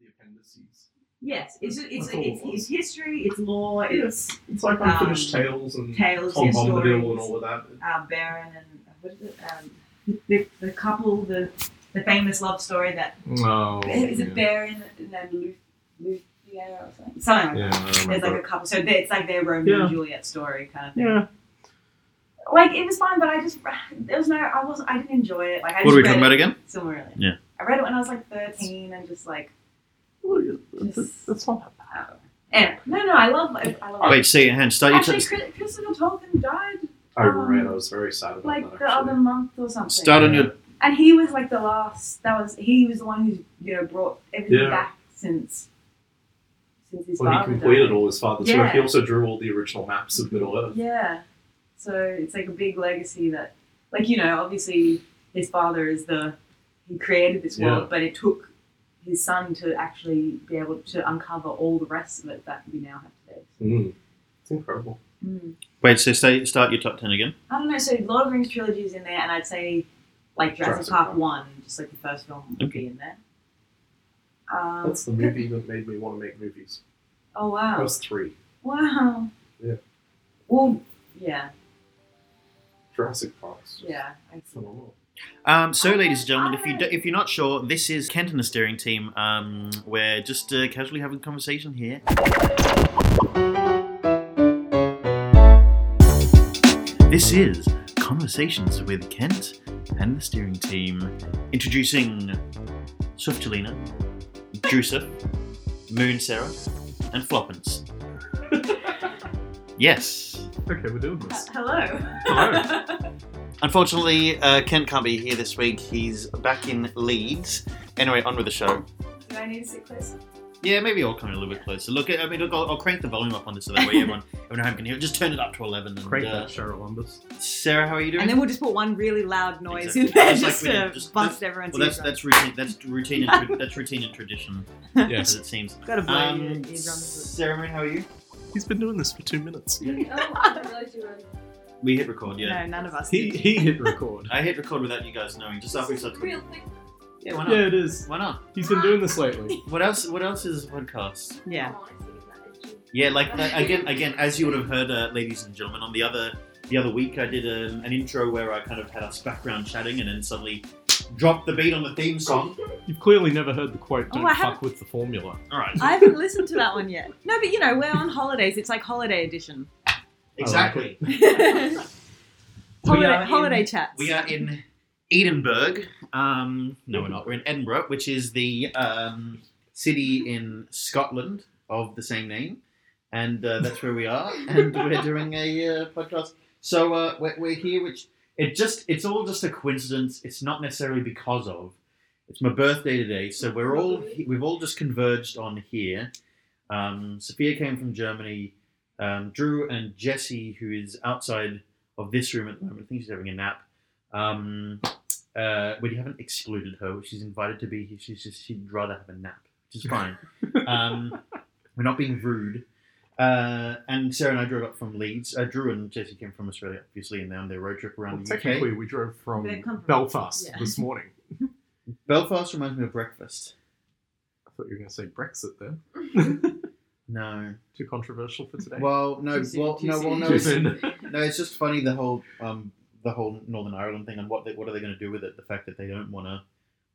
the appendices. Yes, it's it's, That's it's, it's history, it's law, it's It's, it's like unfinished Um, tales and tales, Tom yeah, Bombadil stories. and all of that. uh, Beren and what is it? Um, the, the couple, the the famous love story that Oh, is it Beren and then Luth, Luthia or something? Something like Yeah, that. There's like a couple, so they- it's like their Romeo Yeah. and Juliet story kind of thing. yeah. Like it was fine, but I just there was no, I wasn't, I didn't enjoy it. Like I What just are we read talking it- about again? Silmarillion. Yeah. I read it when I was like 13 and just like, Well, it's, it's not that I don't know. Anyway, no, no, I love, I love Wait, say your hand. Start your Actually, t- Chris- Christopher Tolkien died I Um, read. I was very sad about like that. the other month or something. start on your. And he was like the last. That was he was the one who you know brought everything Yeah. back since since his Well, he completed died. all his father's Yeah. work. He also drew all the original maps of Middle Earth. Yeah, so it's like a big legacy that, like you know, obviously his father is the he created this world, Yeah. but it took his son to actually be able to uncover all the rest of it that we now have today. Mm. It's incredible. Mm. Wait, so stay, start your top ten again. I don't know. So Lord of the Rings trilogy is in there, and I'd say like Jurassic, Jurassic Park Park. one, just like the first film would be in there. Um, That's the movie that made me want to make movies. oh wow. That wow! was three. Wow. Yeah. Well, yeah, Jurassic Park. yeah. I Phenomenal. Um, so, I ladies and gentlemen, if you don't- do, if you're not sure, this is Kent and the steering team. Um, we're just uh, casually having a conversation here. This is Conversations with Kent and the steering team. Introducing Swiftulina, Drusif, Moon Sarah, and Floppins. yes. Okay, we're doing this. Hello. Hello. Unfortunately, uh, Kent can't be here this week. He's back in Leeds. Anyway, on with the show. Do I need to sit closer? Yeah, maybe I'll come in a little bit closer. Look, I mean, look, I'll, I'll crank the volume up on this so that way everyone, everyone at home can hear. it. Just turn it up to eleven. And, Crank uh, that, Cheryl Lumbus. Sarah, how are you doing? And then we'll just put one really loud noise Exactly. in there Just like just we did, to just- bust everyone's well, that's eardrums. that's routine. That's routine. And tra- that's routine and tradition, as Yes. it seems. Gotta blow your Um, eardrums. Sarah, Moon, how are you? He's been doing this for two minutes. Oh, I didn't realize you were. We hit record, yeah. No, none of us. He did. he hit record. I hit record without you guys knowing. Just after we started. real thing. Yeah, why not? Yeah, it is. Why not? He's been doing this lately. What else? What else is a podcast? Yeah. Oh, I see that edgy. Yeah, like uh, again, again, as you would have heard, uh, ladies and gentlemen, on the other the other week, I did um, an intro where I kind of had us background chatting, and then suddenly dropped the beat on the theme song. You've clearly never heard the quote, Oh, don't I fuck haven't- with the formula. All right, I haven't listened to that one yet. No, but you know, we're on holidays. It's like holiday edition. Exactly. holiday, are in- holiday chats. We are in Edinburgh. Um, no, we're not. We're in Edinburgh, which is the um, city in Scotland of the same name, and uh, that's where we are. And we're doing a uh, podcast. So uh, we're, we're here, which it just it's all just a coincidence. It's not necessarily because of. It's my birthday today, so we're all we've all just converged on here. Um, Sophia came from Germany. Um, Drew and Jesse, who is outside of this room at the moment, I think she's having a nap. Um, uh, we haven't excluded her. She's invited to be here. She's just she'd rather have a nap, which is fine. um, we're not being rude. Uh, and Sarah and I drove up from Leeds. Uh, Drew and Jesse came from Australia, obviously, and they're on their road trip around Well, the UK. technically, we drove from from- Belfast yeah. this morning. Belfast reminds me of breakfast. I thought you were going to say Brexit there. No. Too controversial for today. Well, no. Too soon, well, too no. Well, no. It's, no. It's just funny the whole um the whole Northern Ireland thing and what they, what are they going to do with it? The fact that they don't want to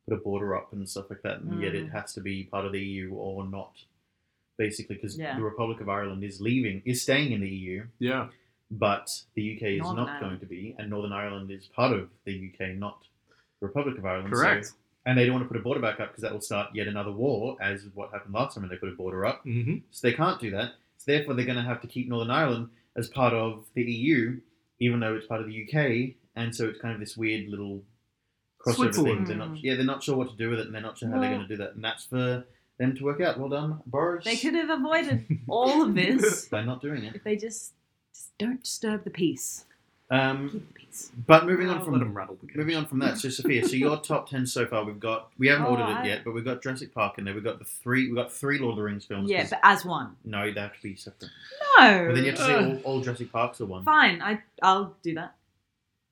put a border up and stuff like that, and yet it Mm. has to be part of the EU or not. Basically, because Yeah. the Republic of Ireland is leaving, is staying in the EU, Yeah. but the UK is Northern not Ireland. going to be, and Northern Ireland is part of the UK, not the Republic of Ireland. so- Correct. And they don't want to put a border back up because that will start yet another war, as what happened last time when they put a border up. hmm So they can't do that. So therefore, they're going to have to keep Northern Ireland as part of the EU, even though it's part of the UK. And so it's kind of this weird little crossover thing. They're not, yeah, they're not sure what to do with it, and they're not sure how they're going to do that. And that's for them to work out. Well done, Boris. They could have avoided all of this by not doing it. if they just, just don't disturb the peace. Um, Keep the peace. but moving on from let 'em rattle the cage. moving on from that, so Sophia, so your top ten so far, we've got we haven't Oh, ordered it I- yet, but we've got Jurassic Park in there. We've got the three we've got three Lord of the Rings films. Yeah, 'cause- but as one. no, they have to be separate. No. But then you have to say Uh. all, all Jurassic Parks are one. Fine, I I'll do that.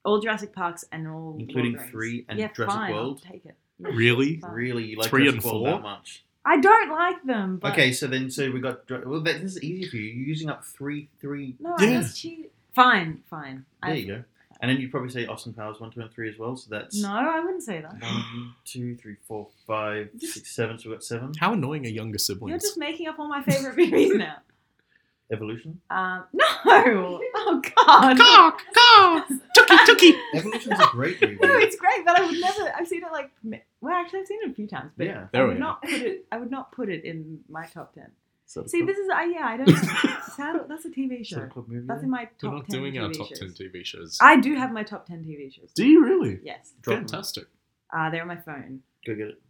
All Jurassic Parks and all Including Lord of the Rings. three and yeah, Jurassic fine, World? I'll take it. Really? Fine. Really, you like Three Jurassic and World four? that much? I don't like them. But Okay, so then so we got dri- well. That, this is easy for you. You're using up three, three. No, Yeah. that's cheap. Fine, fine. There I- you go. And then you'd probably say Austin Powers one, two, and three as well. So that's No, I wouldn't say that. one, two, three, four, five, six, seven. So we've got seven. How annoying are younger sibling. You're just making up all my favorite movies now. Evolution. Um, no. Oh God. Caw, caw, Chucky, Chucky. Evolution's a great movie. No, it's great, but I would never. I've seen it like. mi- Well, actually, I've seen it a few times, but Yeah. I There would we not put it. I would not put it in my top ten. So See, this is. I yeah, I don't. Sad- that's a TV show. Sort club movie. That's in my We're top not 10 doing TV our top shows. ten TV shows. I do have my top 10 TV shows. Do you really? Yes. Drop 'em. Fantastic. Uh, they're on my phone. Go get it.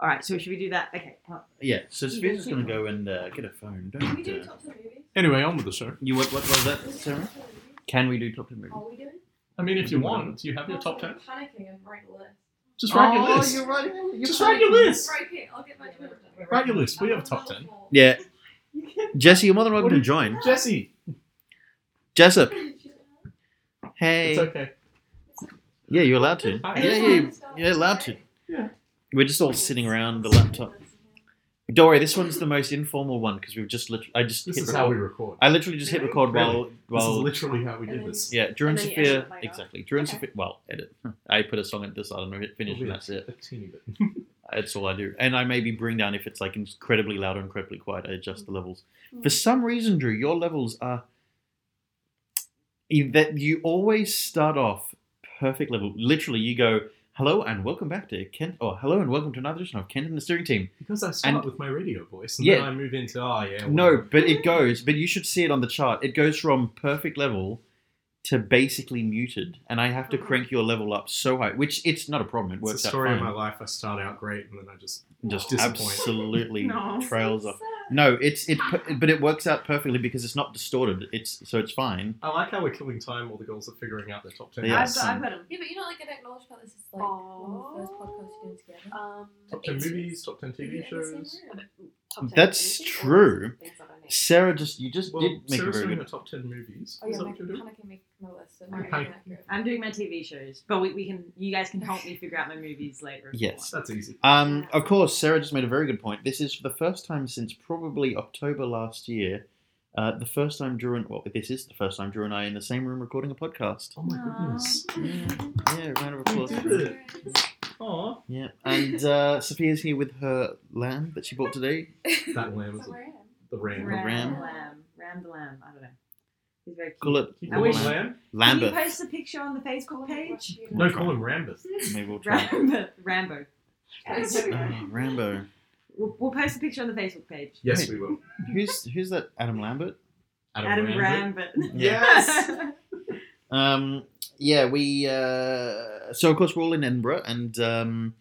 All right, so should we do that? Okay. well, Yeah. So You Sophia's just gonna go and uh, get a phone. Can Don't. we do Uh, top 10 movies? Anyway, on with the show. you what? What was that, Sarah? Can we do top ten movies? Are we doing? I mean, if you want, do you have your top ten? I'm panicking and write a list. Just write your Oh, list. you're writing. You're Just write your list. Right here, I'll get my two. Write your list. We have a top 10. Yeah. Jesse, you're more than welcome to join. Jesse, Jessup. Hey. it's okay. Yeah, you're allowed to. Hi. Yeah, yeah, you're allowed to. Yeah. We're just all sitting around the laptop. Don't worry, this one's the most informal one because we've just literally. I just This hit is record. how we record. I literally just hit record Really? while This is while literally how we And do then- this. yeah during And then you Sophia edit later. exactly during Okay. Sophia well edit. I put a song at the start and hit finish and that's it. A teeny bit. That's all I do. And I maybe bring down if it's like incredibly loud or incredibly quiet. I adjust the levels. Mm. For some reason, Drew, your levels are you- that you always start off perfect level. Literally, you go hello and welcome back to Kent, Oh, hello and welcome to another edition of Kent and the Steering Team. Because I start And- with my radio voice, and Yeah. then I move into oh yeah. No, but it goes. But you should see it on the chart. It goes from perfect level to basically muted, and I have to Mhm. crank your level up so high, which it's not a problem. It It's works the out story of my life. I start out great, and then I just Just Disappoint. absolutely No. trails off. No, it's it, but it works out perfectly because it's not distorted. It's so it's fine. I like how we're killing time while the girls are figuring out their top ten. Yeah. I've got, I've got 'em. Yeah, but you're not like getting acknowledged about this is like one of the first podcasts you're doing together. Um, Top ten movies, top ten TV You're in the shows. Same room. top That's movies true. things that I need? Sarah just you just Well, did make a Sarah's very doing good. her top ten movies. Oh yeah, that I'm what you're doing? panicking my list. So You're I'm. I'm doing my TV shows, but we, we can. You guys can help me figure out my movies later. Yes. That's easy. Um, of course, Sarah just made a very good point. This is for the first time since probably October last year. Uh, the first time Drew and well, this is the first time Drew and I are in the same room recording a podcast. Oh my Aw. goodness. Yeah, yeah round of applause. We did it. Aw. Yeah, and uh, Sophia's here with her lamb that she bought today. That lamb is That's where I am. the ram. Ram, Ram. the lamb. Ram the lamb. I don't know. He's very cute. Call it I wish- lamb. lamb. Can you post a picture on the Facebook page? No, call him Rambus. Maybe we'll try. Rambo. Rambo. Oh, Rambo. We'll, we'll post a picture on the Facebook page. Yes, we will. Who's who's that? Adam Lambert. Adam Rambus. Rambert. Yes. Um, yeah, we. Uh, so of course we're all in Edinburgh, and um,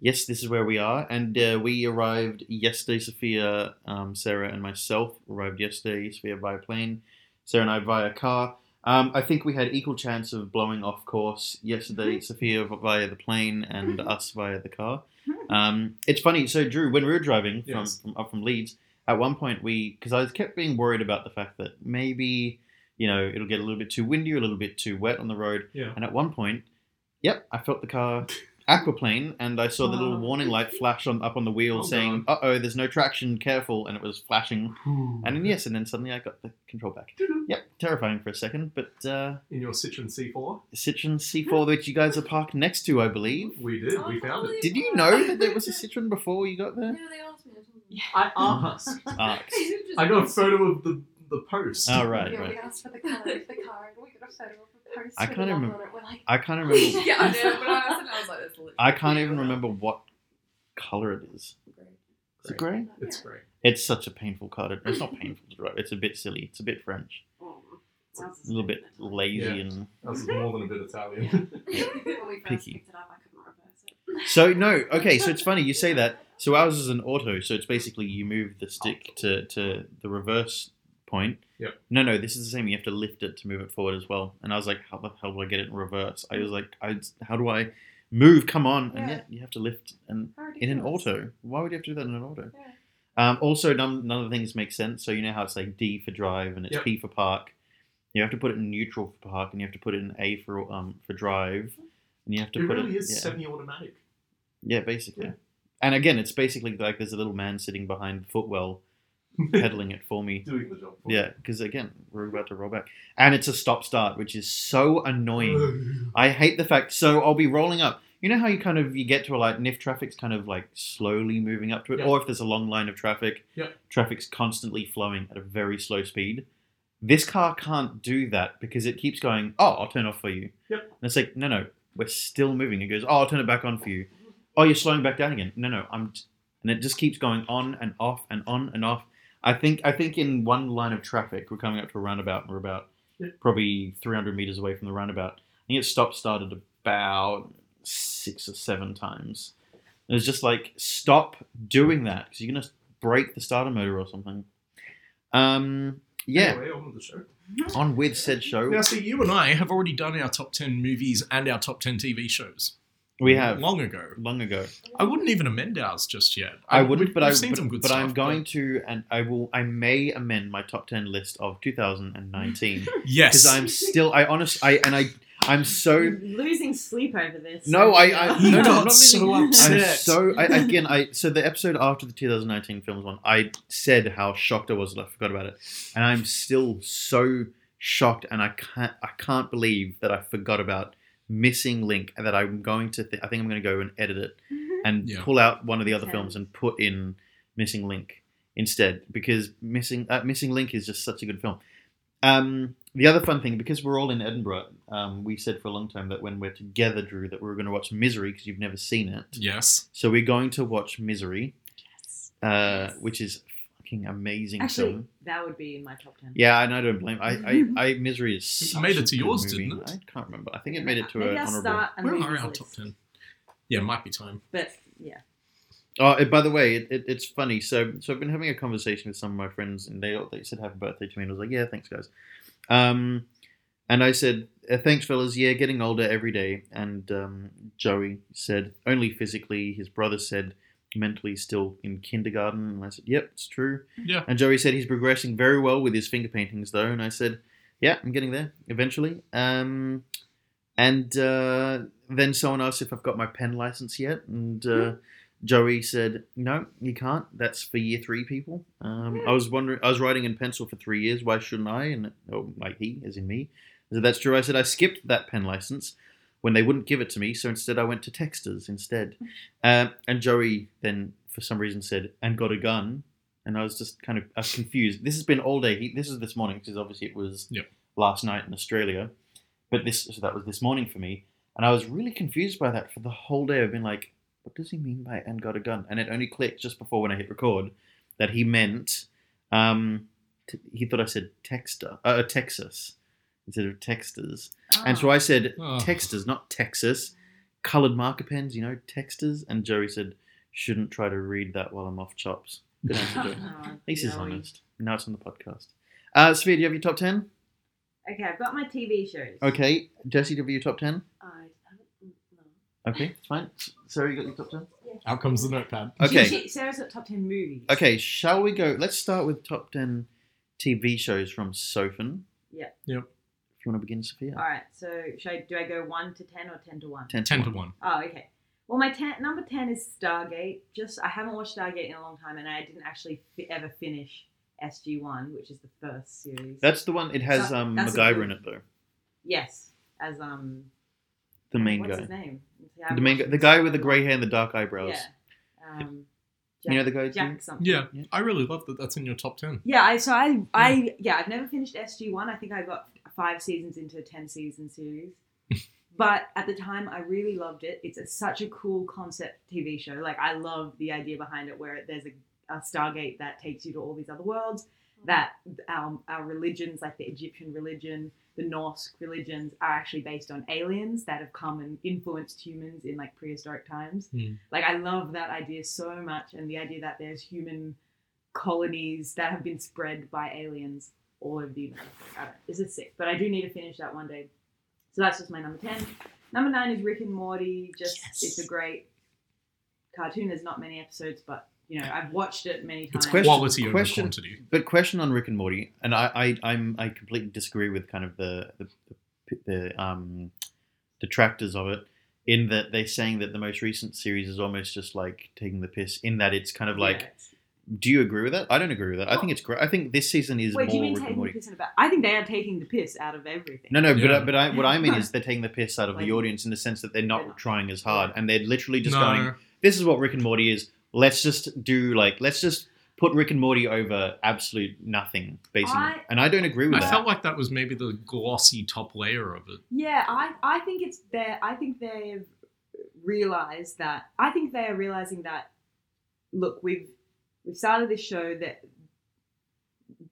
yes, this is where we are. And uh, we arrived yesterday. Sophia, um, Sarah, and myself arrived yesterday. Sophia via plane, Sarah and I via car. Um, I think we had equal chance of blowing off course yesterday. Sophia via the plane and us via the car. Um, it's funny. So Drew, when we were driving from, Yes. from up from Leeds, at one point we because I was kept being worried about the fact that maybe you know it'll get a little bit too windy or a little bit too wet on the road. Yeah. And at one point, yep, I felt the car aquaplane and I saw the little Oh. warning light flash on up on the wheel Oh, saying, "Uh oh, there's no traction, careful!" And it was flashing. And then yes, and then suddenly I got the control back. Yep, terrifying for a second, but uh, In your Citroen C4, Citroen C4 that you guys are parked next to, I believe. we did. We found it. Did you know that there was a Citroen before you got No, there? they asked me. I told them. I asked. Arcs. I got a photo of the the post. Oh right, yeah, right. we asked for the colour of the car and we got a photo of the post. I can't the even- number on it. We're like, I can't remember. yeah, I know, but I was, I was like, this literally. I can't even remember what color it is. Great. Is it grey? It's great. It's such a painful car. It's not painful to drive. It's a bit silly. It's a bit French. oh, A little bit lazy Yeah. and That was more than a bit Italian. when we first Picky. picked it up, I couldn't reverse it. so no. Okay, so it's funny you say that. So ours is an auto. So it's basically you move the stick to to the reverse point. Yep. No, no, this is the same. You have to lift it to move it forward as well. And I was like, how the hell do I get it in reverse? I was like, I how do I move? Come on! And Yeah. yet you have to lift and in an auto. Why would you have to do that in an auto? Yeah. Um, also, none, none of the things make sense. So you know how it's like D for drive and it's Yep. P for park. You have to put it in neutral for park, and you have to put it in A for um for drive, and you have to It put really it. is yeah. semi-automatic. yeah, basically. Yeah. and again, it's basically like there's a little man sitting behind the footwell, pedaling it for me. Doing the job. for Yeah, because again, we're about to roll back, and it's a stop start, which is so annoying. I hate the fact. So I'll be rolling up. You know how you kind of you get to a light, and if traffic's kind of like slowly moving up to it, Yeah. or if there's a long line of traffic, Yeah. traffic's constantly flowing at a very slow speed. This car can't do that because it keeps going. Oh, I'll turn off for you. Yep. And it's like, no, no, we're still moving. It goes, oh, I'll turn it back on for you. Oh, you're slowing back down again. No, no, I'm, and it just keeps going on and off and on and off. I think, I think in one line of traffic, we're coming up to a roundabout, and we're about Yeah. probably 300 meters away from the roundabout. I think it stopped started about six or seven times. It was just like, stop doing that because you're gonna break the starter motor or something. Um, yeah, Anyway, on with the show. on with said show, Now, see, you and I have already done our top 10 movies and our top 10 TV shows. We have Long ago. long ago. I wouldn't even amend ours just yet. I we- wouldn't, but we've I seen but, some good but I'm stuff, going to, and I will, I may amend my top ten list of 2019 Yes. because I'm still, I honest, I and I, I'm so I'm losing sleep over this. no, I, I He no, no, got I'm not so losing- I'm so I, again, I so the episode after the 2019 films one, I said how shocked I was that I forgot about it, and I'm still so shocked, and I can't, I can't believe that I forgot about missing link, that I'm going to, th- I think I'm going to go and edit it and Yeah. pull out one of the other Okay. films and put in Missing Link instead because Missing uh, Missing Link is just such a good film. Um, the other fun thing, because we're all in Edinburgh, um, we said for a long time that when we're together, Drew, that we were going to watch Misery because you've never seen it. Yes. So we're going to watch Misery, uh, Yes. which is fucking amazing Actually, film. that would be in my top ten. Yeah, and I don't blame. I, I, I Misery is. It Such made a it to yours, movie. didn't it? I can't remember. I think it made it to Maybe an I'll honorable. Where are our top 10? Yeah, it might be time. But yeah, Oh, and by the way, it, it, it's funny. So, so I've been having a conversation with some of my friends, and they all they said happy birthday to me, and I was like, yeah, thanks, guys. Um, and I said, uh, thanks, fellas. Yeah, getting older every day. And um, Joey said, only physically. His brother said, mentally still in kindergarten. And I said, yep, it's true. Yeah. And Joey said he's progressing very well with his finger paintings, though. And I said, yeah, I'm getting there eventually. Um, and uh, then someone asked if I've got my pen license yet, and uh, Joey said, "No, you can't. That's for year three people." Um, I was wondering, I was writing in pencil for three years. Why shouldn't I? And oh, like he, as in me. I said, "That's true." I said, "I skipped that pen license when they wouldn't give it to me, so instead I went to Textas instead." Um, and Joey then, for some reason, said, "And got a gun." And I was just kind of I was confused. This has been all day. He, this is this morning because obviously it was Yep. last night in Australia, but this so that was this morning for me. And I was really confused by that for the whole day. I've been like, what does he mean by and got a gun? And it only clicked just before when I hit record that he meant, um, t- he thought I said Texta, uh, Texas instead of Textas. And so I said Oh. Textas, not Texas. Colored marker pens, you know, Textas. And Joey said, shouldn't try to read that while I'm off chops. Good answer, Joey. Oh, At he's Joey. honest. Now it's on the podcast. Uh, Sophia, do you have your top 10? Okay, I've got my TV shows. Okay. Jesse, do you have your top 10? I haven't. No. Okay, it's fine. Sarah, you got your top 10? Yeah. Out comes the notepad. Okay. She- she- Sarah's got top ten movies. Okay, shall we go? Let's start with top 10 TV shows from Sophin. Yeah. Yep. If you want to begin, Sophia. All right. So should I, do I go one to ten or ten to one? 10 to 10 to 1. 1. Oh, okay. Well, my ten, number ten is Stargate. Just I haven't watched Stargate in a long time, and I didn't actually fi- ever finish SG One, which is the first series. That's the one, it has So- um, that's MacGyver in it, though. yes, as um The main what's guy. his name? The main guy, the guy with the grey hair and the dark eyebrows. Yeah. Um, You know the guy? Jack something. Yeah, Yeah. I really love that that's in your top 10. Yeah, I so I I yeah I've never finished SG One. I think I got five seasons into a ten season series, but at the time I really loved it. It's a, such a cool concept TV show. Like I love the idea behind it, where there's a, a Stargate that takes you to all these other worlds. That our our religions, like the Egyptian religion, the Norse religions, are actually based on aliens that have come and influenced humans in like prehistoric times. Hmm. Like I love that idea so much, and the idea that there's human colonies that have been spread by aliens all over the universe. I don't know, this is sick, but I do need to finish that one day. So that's just my number ten. Number nine is Rick and Morty. Just Yes. it's a great cartoon. There's not many episodes, but you know I've watched it many times. It's question- quality over question- quantity. But question on Rick and Morty, and I, I, I'm, I completely disagree with kind of the, the, the, the um, detractors of it. in that they're saying that the most recent series is almost just like taking the piss. In that it's kind of like, Yeah. Do you agree with that? I don't agree with that. I think it's great. I think this season is Wait, do you more mean Rick and taking the Morty. piss in about? I think they are taking the piss out of everything. No, no, but Yeah. I, but I, what I mean is they're taking the piss out of the Like- audience in the sense that they're They're not not. trying as hard, and they're literally just no, going, "This is what Rick and Morty is. Let's just do like, let's just put Rick and Morty over absolute nothing, basically." I- and I don't agree with that. I that. felt like that was maybe the glossy top layer of it. Yeah, I, I think it's there. I think they've realized that. I think they are realizing that. Look, we've we've started this show that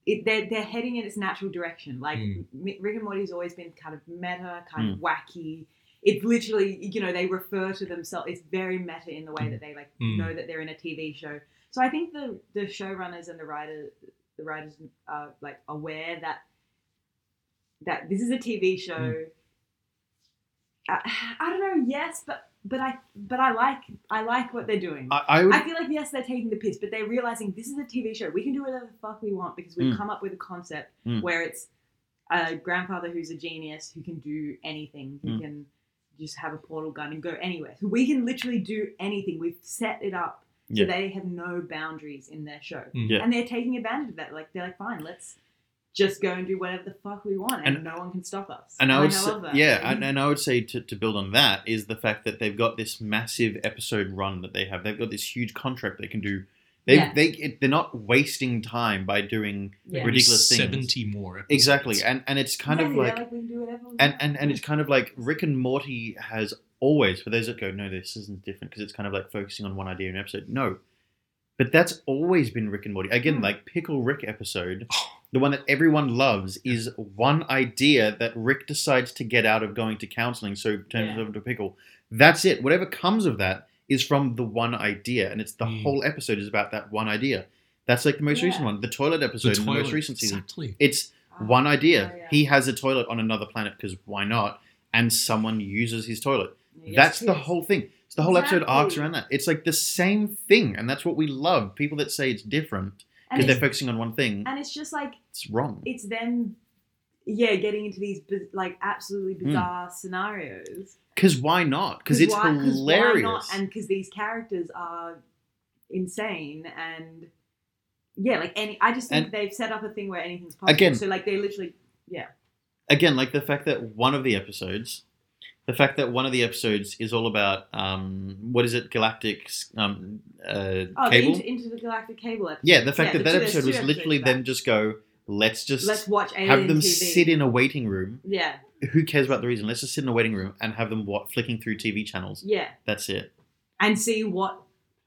it, they're they're heading in its natural direction. Like Mm. Rick and Morty's always been kind of meta, kind of wacky. It's literally, you know, they refer to themselves. It's very meta in the way that they like Mm. know that they're in a TV show. So I think the the showrunners and the writers, the writers are like aware that that this is a TV show. I, I don't know. Yes, but but I but I like I like what they're doing. I, I would. I feel like yes, they're taking the piss, but they're realizing this is a TV show. We can do whatever the fuck we want because we've Mm. come up with a concept Mm. where it's a grandfather who's a genius who can do anything. Who Mm. can just have a portal gun and go anywhere. So we can literally do anything. We've set it up so Yeah. they have no boundaries in their show, Mm. Yeah. and they're taking advantage of that. Like they're like, fine, let's just go and do whatever the fuck we want, and, And- no one can stop us. And I would say, love that. yeah, and, and I would say to, to build on that is the fact that they've got this massive episode run that they have. They've got this huge contract they can do. They Yeah. they it, they're not wasting time by doing Yeah. Maybe ridiculous things. Seventy more. Episodes. exactly, and and it's kind of Yeah, like we do whatever. And, and and it's kind of like Rick and Morty has always for those that go no this isn't different because it's kind of like focusing on one idea in an episode no but that's always been Rick and Morty again Hmm. like Pickle Rick episode the one that everyone loves is one idea that Rick decides to get out of going to counseling so turns Yeah. himself into a pickle that's it whatever comes of that is from the one idea and it's the Hmm. whole episode is about that one idea that's like the most Yeah. recent one the toilet episode The in the most recent season Exactly. it's Ah, one idea. oh, yeah. He has a toilet on another planet because why not? And someone uses his toilet. Yes, that's the whole thing. It's the whole episode arcs around that. It's like the same thing, and that's what we love. People that say it's different And because they're focusing on one thing, and it's just like it's wrong. it's them, yeah, getting into these like absolutely Hmm. bizarre scenarios. Because why not? Because it's why- 'cause hilarious. Not? And because these characters are insane and yeah, like any. I just think And- they've set up a thing where anything's possible. Again- so like they literally, yeah, Again, like the fact that one of the episodes, the fact that one of the episodes is all about um, what is it, galactic um, uh, oh, cable. the inter- intergalactic cable episode. yeah, the fact that the that two- episode was literally them just go, let's just Let's watch Alien have them TV. sit in a waiting room Yeah, who cares about the reason? Let's just sit in a waiting room and have them what flicking through TV channels. yeah, That's it. and see what,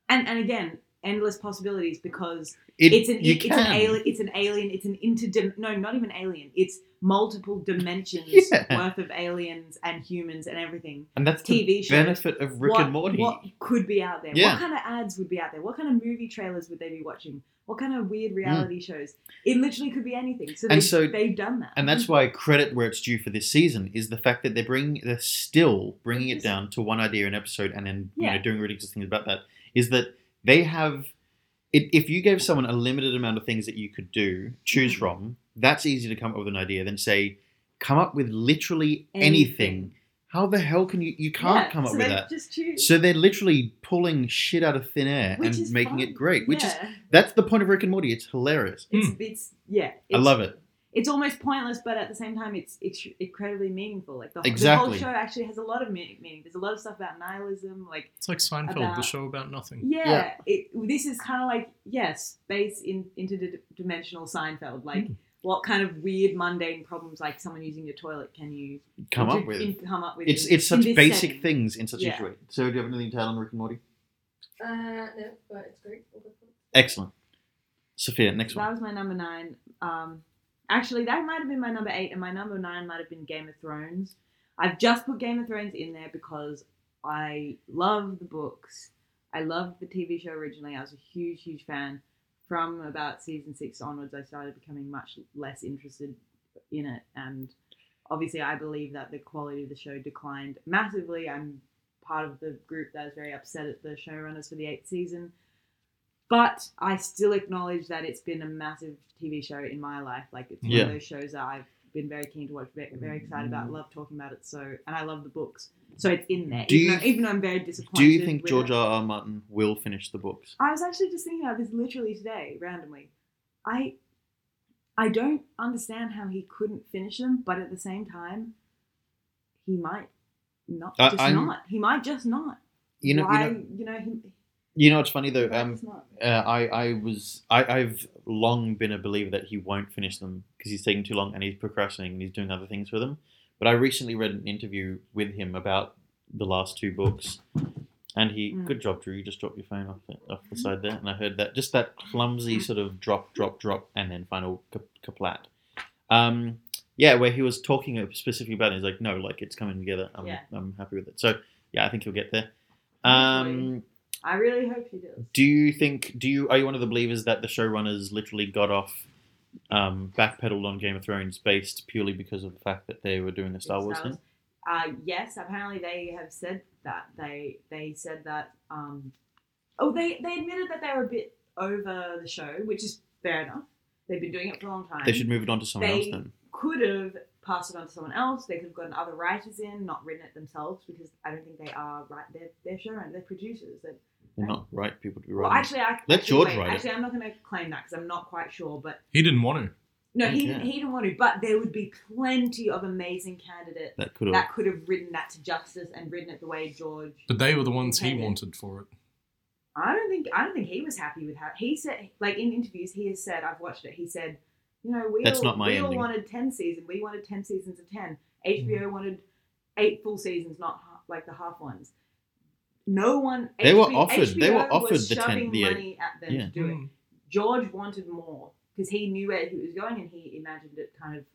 and and again, endless possibilities because It, it's an it's can. an alien it's an alien it's an interdim no not even alien it's multiple dimensions Yeah. worth of aliens and humans and everything and that's TV the shows. benefit of Rick what, and Morty. what could be out there Yeah. what kind of ads would be out there what kind of movie trailers would they be watching what kind of weird Hmm. reality shows it literally could be anything so, And so- they've done that And that's why credit where it's due for this season is the fact that they're bringing, they're still bringing it down to one idea an episode, and then you know doing ridiculous things about that. Is that they have, it, if you gave someone a limited amount of things that you could do, choose Mhm. from, that's easy to come up with an idea. Then say, come up with literally anything. Anything. How the hell can you? You can't Yeah, come up so with that. just choose So they're literally pulling shit out of thin air which and making fun. it great. Which is that's the point of Rick and Morty. It's hilarious. it's, it's yeah I love it. It's almost pointless, but at the same time, it's, it's incredibly meaningful. Like the, whole- Exactly. the whole show actually has a lot of meaning. meaning. There's a lot of stuff about nihilism. Like It's like Seinfeld, the show about nothing. yeah, Yeah. It, this is kind of like yeah, space in interdimensional Seinfeld. Like what kind of weird mundane problems, like someone using your toilet, can you Come up with. in- come up with? It's in- it's such basic setting? things in such Yeah. a way. So do you have anything to add on Rick and Morty? Uh, no, but it's great. All good fun. Excellent. Sophia, next That one. That was my number nine. Um, actually, that might have been my number eight, and my number nine might have been Game of Thrones. I've just put Game of Thrones in there because I love the books. I loved the TV show originally. I was a huge, huge fan. From about season six onwards, I started becoming much less interested in it, and obviously, I believe that the quality of the show declined massively. I'm part of the group that is very upset at the showrunners for the eighth season. But I still acknowledge that it's been a massive TV show in my life. Like it's one Yeah. of those shows that I've been very keen to watch, very, very excited about, mm. love talking about it. So, and I love the books, so it's in there. Do even, you- though, even though I'm very disappointed. Do you think George. R. R. Martin will finish the books? I was actually just thinking about this literally today, randomly. I I don't understand how he couldn't finish them, but at the same time, he might not I- just I'm- not. He might just not. You know, Why? you know, You know, he, you know what's funny though. Um, not. uh, I I was I I've long been a believer that he won't finish them because he's taking too long and he's procrastinating and he's doing other things with them. But I recently read an interview with him about the last two books, and he Mm. good job, Drew. You just dropped your phone off the, off the side there, and I heard that just that clumsy sort of drop, drop, drop, and then final ka- kaplat. Um, yeah, where he was talking specifically about it. He's like, no, like it's coming together. I'm Yeah. I'm happy with it. So yeah, I think he'll get there. Um, I really hope he does. do you think? Do you are you one of the believers that the showrunners literally got off, um, backpedaled on Game of Thrones based purely because of the fact that they were doing the Star Wars thing? Uh, yes, apparently they have said that. They they said that. Um, oh, they they admitted that they were a bit over the show, which is fair enough. They've been doing it for a long time. They should move it on to someone else then. could have passed it on to someone else. They could have gotten other writers in, not written it themselves, because I don't think they are right. They're they're showrunners, they're producers. They're, They're not right people to be well, writing. actually, I Let actually, George wait, write it. Actually, I'm not going to claim that because I'm not quite sure. But He didn't want to. no, he Okay. he didn't want to. But there would be plenty of amazing candidates that could have. that could have written that to justice and written it the way George. But they were the ones he wanted for it. I don't think I don't think he was happy with how he said. Like in interviews, he has said, "I've watched it." He said, "You know, we That's all, not my we all wanted ten seasons. We wanted ten seasons of ten. HBO Mm-hmm. wanted eight full seasons, not like the half ones. No one. They were HBO offered- they were HBO offered was the 10 shoving the money at them Yeah. to do it. Mm. George wanted more because he knew where he was going and he imagined it kind of.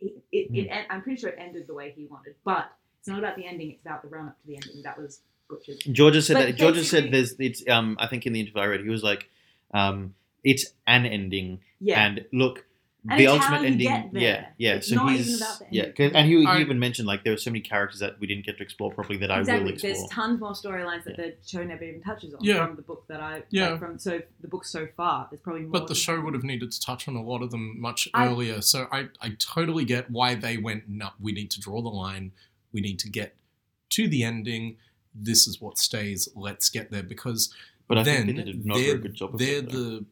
It, it, Hmm. it, I'm pretty sure it ended the way he wanted, but it's not about the ending. It's about the run up to the ending. That was butchered. Georgia said But that. Georgia said there's. It's. Um. I think in the interview I read, he was like, um, it's an ending, Yeah. and look. And the it's ultimate how you ending, get there. yeah, yeah. It's so not he's even about the yeah, and he, he I- even mentioned like there were so many characters that we didn't get to explore properly that I will exactly. explore. There's tons more storylines that Yeah. the show never even touches on Yeah. from the book that I Yeah. like, from so the book so far. There's probably more. But the show would have needed to touch on a lot of them much I- earlier. So I, I totally get why they went, no, we need to draw the line. We need to get to the ending. This is what stays. Let's get there. Because but I then think they did not a they're, very good job of they're it. though. the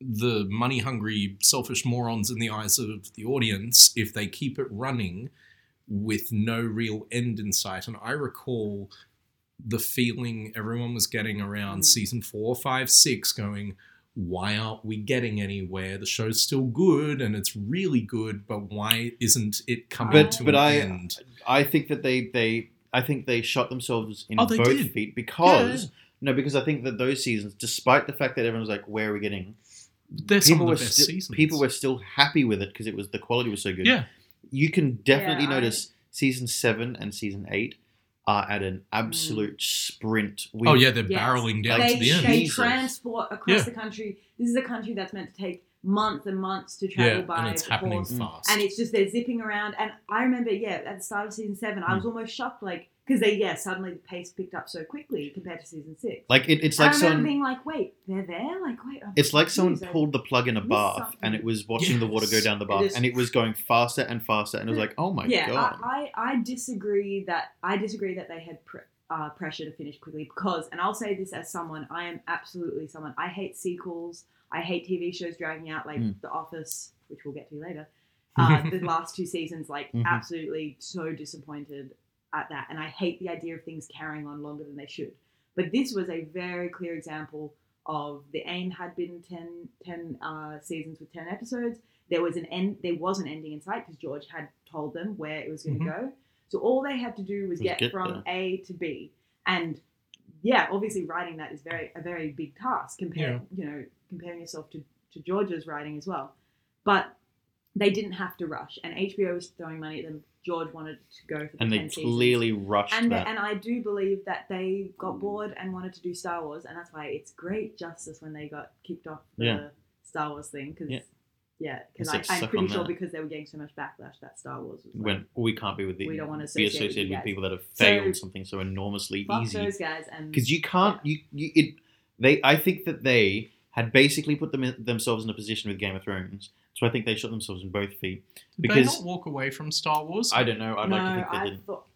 the money hungry selfish morons in the eyes of the audience if they keep it running with no real end in sight and i recall the feeling everyone was getting around Mm. season four five six going why aren't we getting anywhere the show's still good and it's really good but why isn't it coming But- to but an I- end I think that they they I think they shot themselves in Oh, both did. feet because no because I think that those seasons, despite the fact that everyone was like, "Where are we getting?" They're some people of were the best still seasons people were still happy with it because it was the quality was so good. yeah you can definitely Yeah, I- notice season seven and season eight are at an absolute sprint. We, oh yeah they're Yes. barreling down Like, to they, the end they Jesus. transport across Yeah. the country. This is a country that's meant to take months and months to travel yeah by and it's happening horse. fast and it's just they're zipping around. And I remember, yeah, at the start of season seven, I Hmm. was almost shocked, like because they, yeah, suddenly the pace picked up so quickly compared to season six. like it, it's And like I someone. being like, wait, they're there, like wait, I'm It's like someone. Pulled the plug in a bath something. and it was watching the water go down the bath is- and it was going faster and faster and it was like, oh my yeah, god. I, I, I disagree that I disagree that they had pre- uh, pressure to finish quickly because, and I'll say this as someone, I am absolutely someone. I hate sequels. I hate TV shows dragging out like Mm. The Office, which we'll get to later. Uh, the last two seasons, like Mhm. absolutely so disappointed at that, and I hate the idea of things carrying on longer than they should. But this was a very clear example of the aim had been 10, 10 uh, seasons with 10 episodes. There was an end. There was an ending in sight because George had told them where it was going to Mhm. go. So all they had to do was get, get from A to B, and yeah, obviously writing that is very a very big task compared you know comparing yourself to to George's writing as well. But they didn't have to rush, and HBO was throwing money at them. George wanted to go for the and they 10 seasons. clearly rushed And, that. and I do believe that they got mm. bored and wanted to do Star Wars, and that's why it's great justice when they got kicked off the Yeah. Star Wars thing. Because Yeah. yeah, because like I'm pretty sure that. because they were getting so much backlash that Star Wars was like, when we can't be with the We don't wanna be associate with associated with people that have So- failed something so enormously fuck easy those guys and because you can't you, you it they I think that they had basically put them themselves in a position with Game of Thrones. So I think they shot themselves in both feet. Did Because- they not walk away from Star Wars? I don't know. I'd no, like to think they I didn't. thought.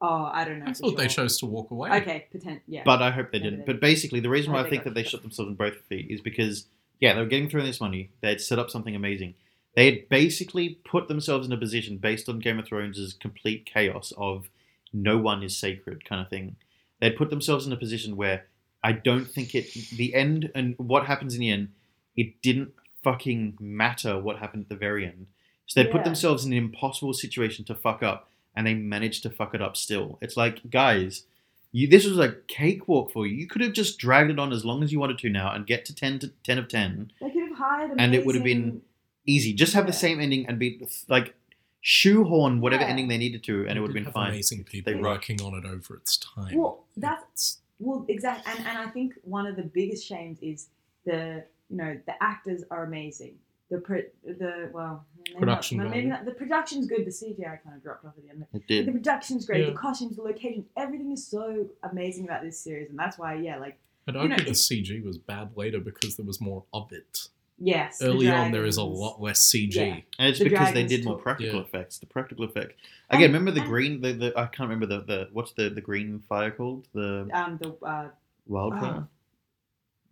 Oh, I don't know. I for thought they chose to walk away. Okay, potent. Yeah. But I hope they didn't. they But basically, the reason why I think think that they shot themselves in both feet is because, yeah, they were getting thrown this money. They had set up something amazing. They had basically put themselves in a position based on Game of Thrones' complete chaos of no one is sacred kind of thing. They'd put themselves in a position where I don't think it, the end and what happens in the end, it didn't fucking matter what happened at the very end. So they put themselves in an impossible situation to fuck up, and they managed to fuck it up still. It's like, guys, you, this was a cakewalk for you. You could have just dragged it on as long as you wanted to now and get to 10 to 10 of 10 they could have hired. And it would have been easy. Just have the same ending and be like shoehorn whatever Yeah. ending they needed to and They it would have been have fine. Amazing people They working on it over its time. Well, that's well, exactly, and and I think one of the biggest shames is the you know the actors are amazing. The pro, the well Production Not, maybe not, the production's good. The CGI kind of dropped off at the end. It did. the production's great. Yeah. The costumes, the location, everything is so amazing about this series, and that's why yeah, like I'd you argue know, the it's- CG was bad later because there was more of it. yes. the Early on, there is a lot less CG. Yeah. And it's The because they did more practical Yeah. effects. The practical effect. And- Again, remember the and- green the, the I can't remember the, the what's the, the green fire called? The Um, the uh, wildfire?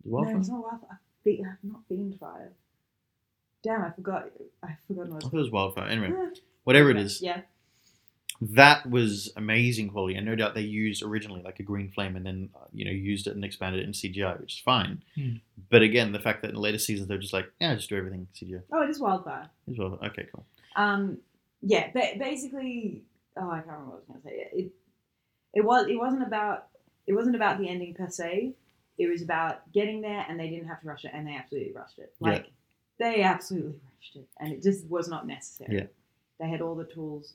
The no, it's not wildfire. Be- not fiend fire. Damn, I forgot. I forgot what I it thought it was wildfire. Anyway, was. whatever it is. Yeah. that was amazing quality, and no doubt they used originally like a green flame, and then uh, you know used it and expanded it in CGI, which is fine. Hmm. But again, the fact that in later seasons they're just like, yeah, just do everything CGI Oh, it is wildfire. as well. Okay, cool. Um, yeah, but basically, oh, I can't remember what I was going to say. It, it was, it wasn't about, it wasn't about the ending per se. It was about getting there, and they didn't have to rush it, and they absolutely rushed it. Yeah. Like they absolutely rushed it, and it just was not necessary. Yeah. They had all the tools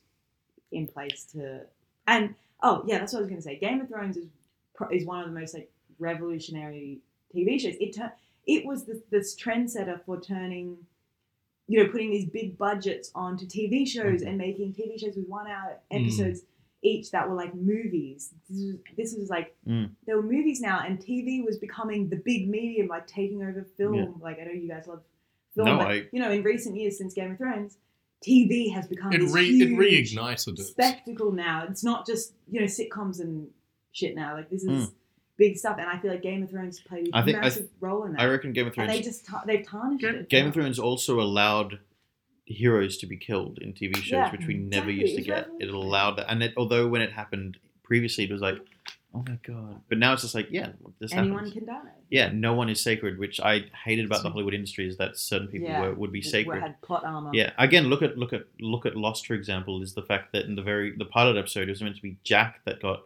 in place to, and oh yeah, that's what I was going to say. Game of Thrones is is one of the most like revolutionary TV shows. It tur- it was this, this trendsetter for turning you know, putting these big budgets onto TV shows Mhm. and making TV shows with one hour Mm. Episodes each that were like movies. This was, this was like, Mm. there were movies now, and TV was becoming the big medium, like taking over film. Yeah. Like, I know you guys love film, No, but, I- you know, in recent years since Game of Thrones, TV has become It re huge it reignited it. spectacle now. It's not just, you know, sitcoms and shit now. Like, this is Mm. big stuff, and I feel like Game of Thrones played a I think- I massive role in that. I reckon Game of and Thrones. they just, ta- they've tarnished Game- it. Game of Thrones also allowed heroes to be killed in TV shows, Yeah, which we never exactly. used to get. It allowed that, and it, although when it happened previously, it was like, oh my god. But now it's just like, yeah, this Anyone happens. can die. Yeah, no one is sacred, which I hated about the Hollywood industry is that certain people Yeah. were, would be sacred. had plot armor. Yeah, again, look at look at look at Lost for example. Is the fact that in the very the pilot episode it was meant to be Jack that got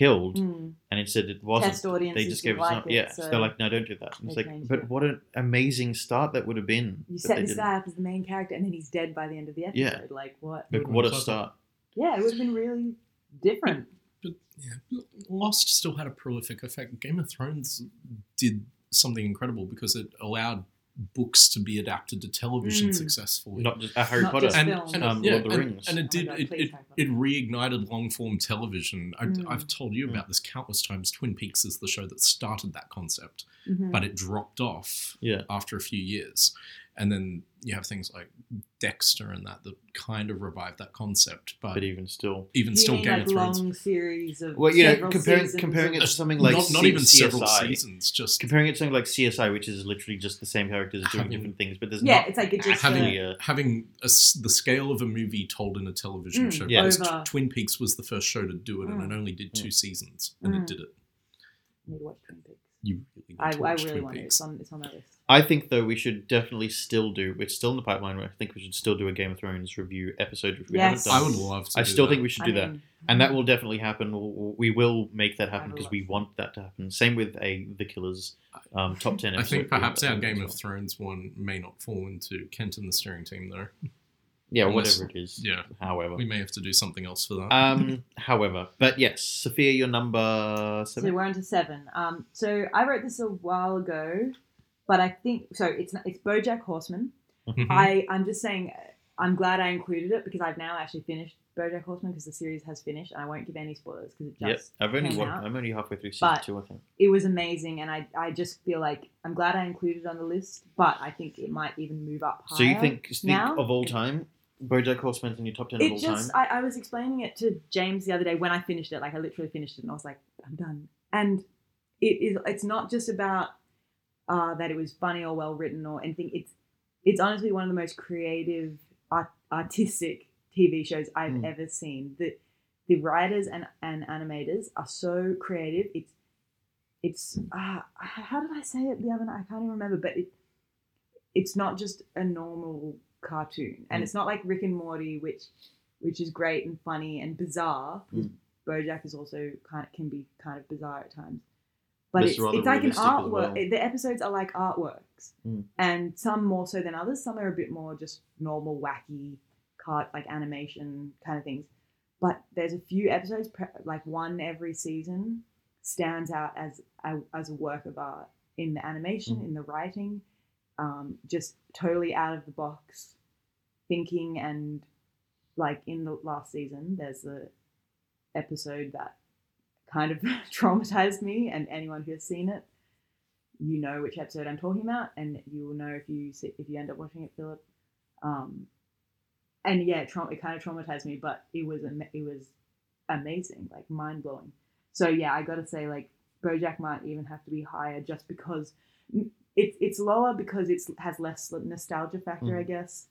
killed, Mm. and instead it wasn't. Test audiences They just gave us like some, it, yeah. so So they're like, no, don't do that. And it's like, but it. what an amazing start that would have been. You set they this didn't. guy up as the main character, and then he's dead by the end of the episode. Yeah. Like what? Like, what a one. start! Yeah, it would have been really different. But yeah, Lost still had a prolific effect. Game of Thrones did something incredible because it allowed books to be adapted to television Mm. successfully. Not just uh, Harry Not Potter. just and, and, Um, yeah, Lord of the Rings. and Oh it my did God, it, it, it reignited long form television. I, Mm. I've told you Mm. about this countless times. Twin Peaks is the show that started that concept, Mhm. but it dropped off Yeah. after a few years. And then you have things like Dexter and that that kind of revived that concept, but, but even still, even you still, mean Game like of Thrones. long series of well, you know, comparing seasons comparing it to something like not, not C- even several seasons, just comparing it to something like CSI, which is literally just the same characters doing Having- different things, but there's no. Yeah, not it's like it just having uh, a, having a s the scale of a movie told in a television Mm, show. Yeah. Twin Peaks was the first show to do it, and Mm. it only did two Mm. seasons, and Mm. it did it. Need to watch Twin Peaks. You really need I, to I really Twin want it. Peaks. It's on, it's on my list. I think though we should definitely still do. It's still in the pipeline. I think we should still do a Game of Thrones review episode, which we Yes. haven't I done. would love to. I do still that. think we should I do that, and that will definitely happen. We'll, we will make that happen because we to. want that to happen. Same with a The Killers um, top ten. I think perhaps our Game as of Thrones one may not fall into Kent and the steering team, though. Well. yeah, unless- whatever it is. Yeah, However, we may have to do something else for that. um, however, but yes, Sophia, your number So we're on to seven. Um, so I wrote this a while ago, but I think so. It's it's BoJack Horseman. Mhm. I I'm just saying. I'm glad I included it because I've now actually finished BoJack Horseman because the series has finished, and I won't give any spoilers because it just. Yep. just I've only came wa- out. I'm only halfway through season But- two, I think. it was amazing, and I I just feel like I'm glad I included it on the list, but I think it might even move up higher. So you think, think now? of all time, BoJack Horseman's in your top ten of all just time? I, I was explaining it to James the other day when I finished it. Like I literally finished it, and I was like, I'm done. And it is. It's not just about uh, that it was funny or well written or anything. It's it's honestly one of the most creative, art, artistic TV shows I've Mm. ever seen. The the writers and, and animators are so creative. It's it's uh, how did I say it the other night? I can't even remember, but it it's not just a normal cartoon, and Mm. it's not like Rick and Morty, which which is great and funny and bizarre. Mm. BoJack is also kind of, can be kind of bizarre at times, but It's it's, it's like an artwork. well. The episodes are like artworks, Mm. and some more so than others. Some are a bit more just normal, wacky, cart like animation kind of things. But there's a few episodes, like one every season, stands out as a, as a work of art in the animation, Mm. in the writing, um, just totally out of the box thinking. And like in the last season, there's a episode that kind of traumatized me, and anyone who has seen it, you know which episode I'm talking about, and you will know if you see, if you end up watching it, Philip. Um, and yeah, it, trau- it kind of traumatized me, but it was ama- it was amazing, like mind blowing. So yeah, I gotta say like BoJack might even have to be higher just because it's it's lower because it's has less nostalgia factor, I guess.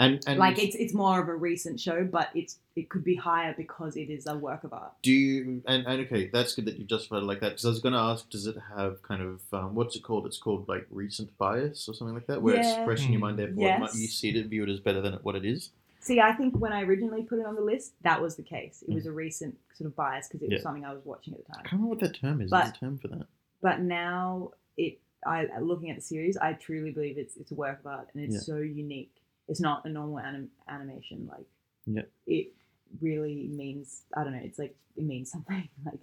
And and like it's it's more of a recent show, but it's it could be higher because it is a work of art. do you and, and okay, that's good that you justified it like that. Because I was going to ask, does it have kind of um, what's it called? It's called like recent bias or something like that, where Yeah. it's fresh in your mind. Therefore, might, Yes. you see it and view it as better than what it is. See, I think when I originally put it on the list, that was the case. It was a recent sort of bias because it was Yeah. something I was watching at the time. I can't remember what that term is. But- There's a term for that. But now it, I looking at the series, I truly believe it's it's a work of art and it's Yeah. so unique. It's not a normal anim- animation. Like, Yeah. it really means I don't know. It's like it means something. Like,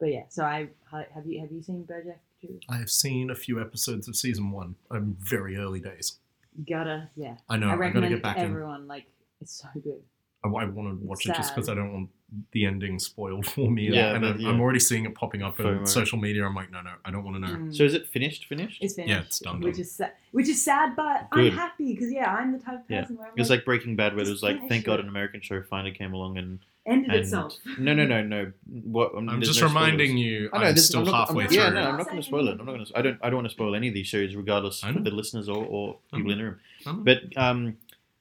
but yeah. So I have you have you seen BoJack? Drew? I have seen a few episodes of season one. I'm very early days. You gotta yeah. I know. I I, gotta get back to in. everyone. Like, it's so good. I, I want to watch it just because I don't want the ending spoiled for me. Yeah, and but I'm, yeah. I'm already seeing it popping up on social media. I'm like, no, no, I don't want to know. Mm. So is it finished? Finished? It's finished. Yeah, it's done, Which done. is sad. Which is sad, but Good. I'm happy because yeah, I'm the type of Yeah. person where I'm It was like Breaking Bad, where it was like, finish thank God, an American show finally came along and ended and itself. no, no, no, no. What? I'm there's just no reminding you, I know, I'm this- still I'm not, halfway I'm, through. Yeah, no, I'm Not not going to spoil it. I'm not going to. I don't. I don't want to spoil any of these shows, regardless I for the listeners or, or people in the room. I know. But um,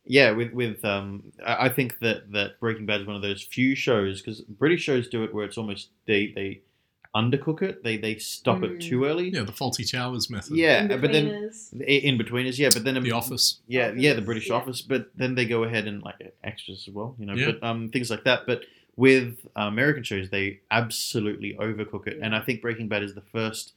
yeah, with with um, I I think that that Breaking Bad is one of those few shows because British shows do it where it's almost they they undercook it. They they stop it Mm. too early. yeah, the Fawlty Towers method. Yeah, but then Inbetweeners. between is yeah, but then The Office. yeah, yeah, the British yeah. Office, but then they go ahead and like extras as well, you know, Yeah. but um, things like that. But with uh, American shows, they absolutely overcook it, and I think Breaking Bad is the first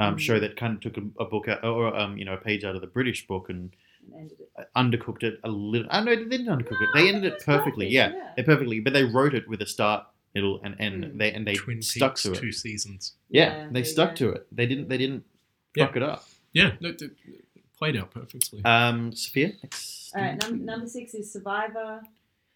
um, Mm. show that kind of took a, a book out, or um, you know, a page out of the British book and and ended it. undercooked it a little. I know they didn't undercook it; they ended it perfectly. perfect, Yeah, they perfectly, but they wrote it with a start, middle, and end. Mm. They and they Twin stuck Peaks, to it. two seasons. Yeah, Yeah, they there stuck go. to it. They didn't. They didn't Yeah. fuck it up. Yeah, it, it played out perfectly. Um, Sophia. Next. All right, num- number six is Survivor.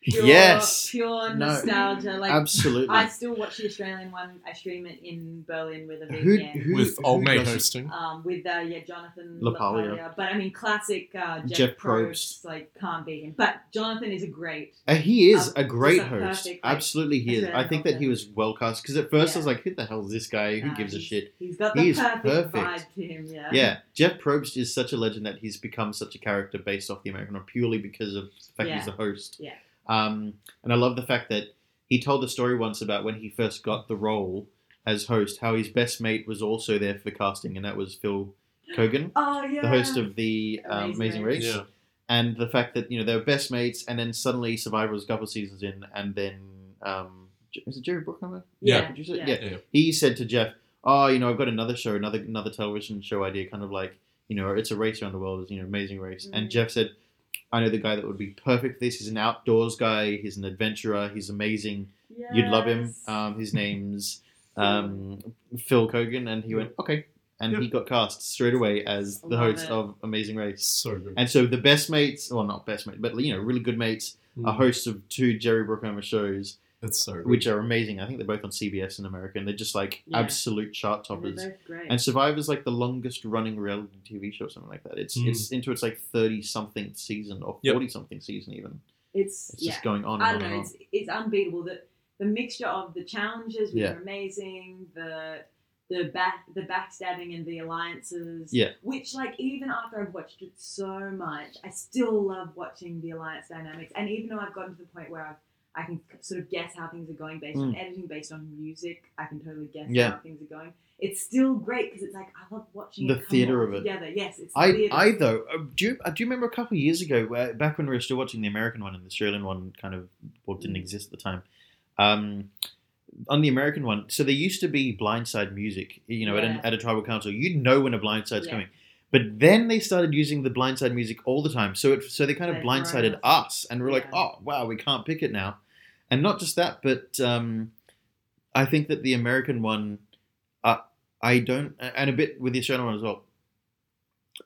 Pure, yes, pure No. nostalgia. Like absolutely. I still watch the Australian one. I stream it in Berlin with a VPN. who- With old mate hosting. um, with uh, yeah Jonathan LaPaglia. LaPaglia. But I mean, classic uh, Jeff, Jeff Probst, Probst. like can't beat him. But Jonathan is a great. Uh, he is Um, a great a host. perfect, like, Absolutely, he is. I think that he was well cast because at first I was like, "Who the hell is this guy? Who uh, gives a shit?" He's got the He perfect, perfect. vibe to him. Yeah. Yeah, Jeff Probst is such a legend that he's become such a character based off the American Horror purely because of the fact he's Yeah. a host. Yeah. Um, and I love the fact that he told the story once about when he first got the role as host, how his best mate was also there for casting, and that was Phil Keoghan, Oh yeah. the host of the um, Amazing Amazing Race. Race. Yeah. and the fact that you know they were best mates, and then suddenly Survivor was a couple of seasons in, and then um, is it Jerry Bruckheimer? Yeah. Yeah. yeah. Yeah. He said to Jeff, "Oh, you know, I've got another show, another another television show idea, kind of like you know, it's a race around the world, it's you know, Amazing Race." And Mm. Jeff said, "I know the guy that would be perfect for this. He's an outdoors guy. He's an adventurer. He's amazing. You'd love him. Um, his name's um, Phil Keoghan." And he went, "Okay." And Yeah. he got cast straight away as the host it. of Amazing Race. So good. And so the best mates, well, not best mates, but you know, really good mates a host of two Jerry Bruckheimer shows, It's so which are amazing. I think they're both on CBS in America, and they're just like Yeah. absolute chart toppers. And, great. And Survivor's like the longest running reality TV show, or something like that. It's Mm. it's into its like thirty something season or Yep. forty something season even. it's, It's yeah. just going on I and don't on know. and on. It's it's unbeatable. The the mixture of the challenges which Yeah. are amazing. The the back the backstabbing and the alliances. Yeah. Which like even after I've watched it so much, I still love watching the alliance dynamics. And even though I've gotten to the point where I've, I can sort of guess how things are going based on editing, based on music, I can totally guess Mm. Yeah. how things are going. It's still great because it's like I love watching The theatre of it. together. Yes, it's I. I though, uh, do you, uh, do you remember a couple of years ago, where, back when we were still watching the American one and the Australian one kind of well, didn't Mm. exist at the time? Um, on the American one, so there used to be blindside music, you know, at, an, at a tribal council. You'd know when a blindside's Yeah. coming. But then they started using the blindside music all the time. So it, so they kind of blindsided us, and we're like, oh wow, we can't pick it now. And not just that, but um, I think that the American one, uh, I don't, and a bit with the Australian one as well.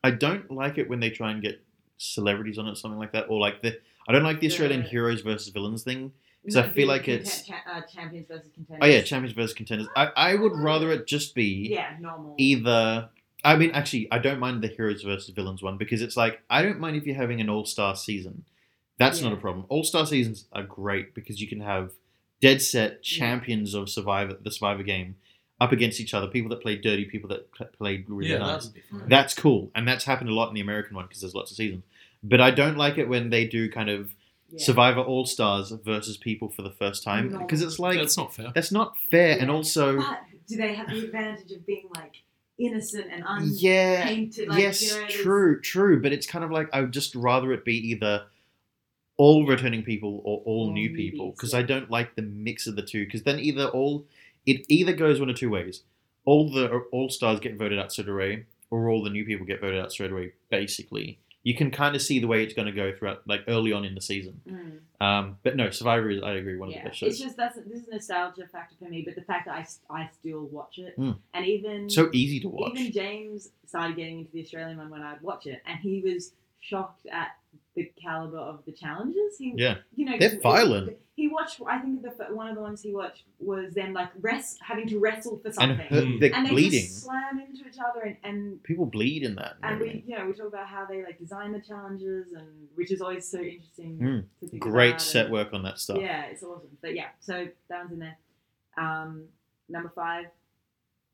I don't like it when they try and get celebrities on it, something like that, or like the. I don't like the Australian heroes versus villains thing. 'cause I No, feel like it's- cha- uh, champions versus contenders. Oh yeah, champions versus contenders. I, I would rather it just be Yeah, normal. either. I mean, actually, I don't mind the heroes versus villains one because it's like I don't mind if you're having an all star season. That's not a problem. All star seasons are great because you can have dead set champions of Survivor, the Survivor game, up against each other. People that play dirty, people that pl- played really yeah, nice. that'd be fine. That's cool, and that's happened a lot in the American one because there's lots of seasons. But I don't like it when they do kind of Yeah. Survivor All Stars versus people for the first time No. because it's like That's not fair. that's not fair, and also But do they have the advantage of being like innocent and unpainted. yeah. Like, yes, you know, true, true. But it's kind of like I would just rather it be either all returning people or all, All new people because yeah. I don't like the mix of the two. Because then either all it either goes one of two ways: all the all stars get voted out straight away, or all the new people get voted out straight away. Basically, you can kind of see the way it's going to go throughout, like early on in the season. Mm, Um, but no, Survivor is I agree one of the best shows. it's just that's this is a nostalgia factor for me. But the fact that i, I still watch it, Mm. and even so easy to watch. even James started getting into the Australian one when I'd watch it, and he was shocked at the caliber of the challenges. He, Yeah. you know, They're violent. He watched. I think the one of the ones he watched was them like rest having to wrestle for something, Mm. they're and they bleeding. just slam into each other, and, and People bleed in that. and and we, you know, we talk about how they like design the challenges, and which is always so interesting. Mm. Great set and- work on that stuff. Yeah, it's awesome. But yeah, so that one's in there. Um, number five,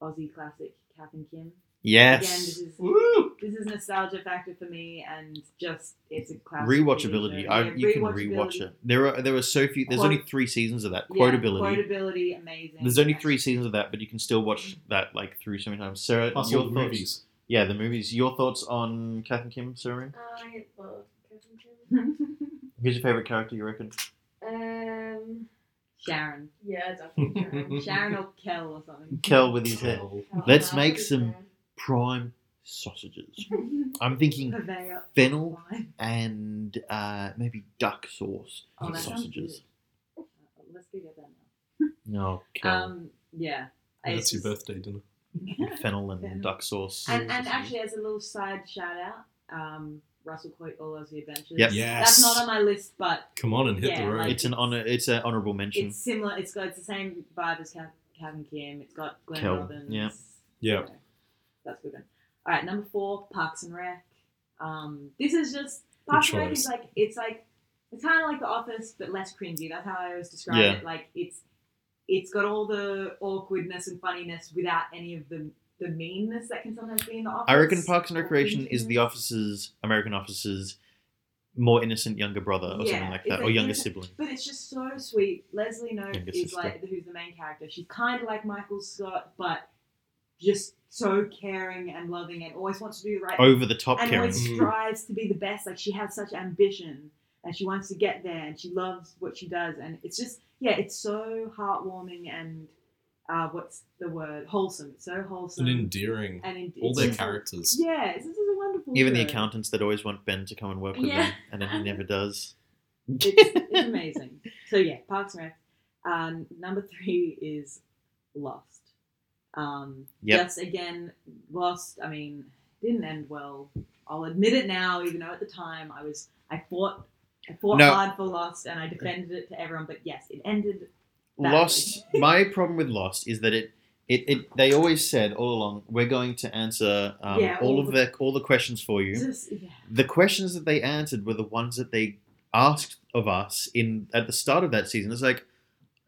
Aussie classic, Kath and Kim. Again, this Yes. is Woo! this is nostalgia factor for me, and just it's a classic Rewatchability. TV. I, Yeah, you can rewatch it. There are there were so few. There's Quote- only three seasons of that. Yeah, Quotability. quotability, amazing. There's only three seasons of that, but you can still watch that like through so many times. Sarah, Plus your all the thoughts? movies. Yeah, the movies. Your thoughts on Kath and Kim, Sarah? I love Kevin Kim. Who's your favorite character? You reckon? Um, Sharon, yeah, definitely Sharon. Sharon or Kel or something. Kel with his hair. Oh. Let's make some- Sharon. Prime sausages. I'm thinking fennel Fine. and uh, maybe duck sauce Oh, that sounds sausages. good. Uh, Let's go get that now. No, Kel. Um, yeah. That's your birthday dinner. fennel and Fennel. duck sauce. And, and actually, as a little side shout out, um, Russell Coight, All Aussie Adventures. Yep. Yes. That's not on my list, but Come on and hit Yeah, the road. like- it's an honor. It's an honorable mention. it's similar. It's got it's the same vibe as Cav- Kevin Kim. It's got Glenn Kel, Robbins. yeah. Yeah. So, that's good. One. All right, number four, Parks and Rec. Um, this is just Parks and Rec is like it's like it's kind of like The Office, but less cringy. That's how I always describe Yeah. it. Like it's it's got all the awkwardness and funniness without any of the the meanness that can sometimes be in The Office. I reckon Parks and Recreation is the Office's American Office's more innocent younger brother or Yeah, something like that, or younger sibling. But it's just so sweet. Leslie Younger is sister. like who's the main character. She's kind of like Michael Scott, but just so caring and loving, and always wants to do the right Over the top, and Karen. always Mm. strives to be the best. Like she has such ambition, and she wants to get there, and she loves what she does, and it's just yeah, it's so heartwarming and uh, what's the word? Wholesome. It's so wholesome and endearing. and in, All their just- characters. Yeah, this is a wonderful. Even the accountants that always want Ben to come and work with Yeah. them, and then he never does. it's, it's amazing. So yeah, Parks and Rec. Um, number three is Lost. Um, Yep. Just again, Lost. I mean, didn't end well. I'll admit it now, even though at the time I was I fought fought No. hard for Lost, and I defended it to everyone. But yes, it ended. badly. Lost. My problem with Lost is that it, it, it. They always said all along, we're going to answer um, Yeah, all all of the- the all the questions for you. Just- yeah. The questions that they answered were the ones that they asked of us in at the start of that season. It's like,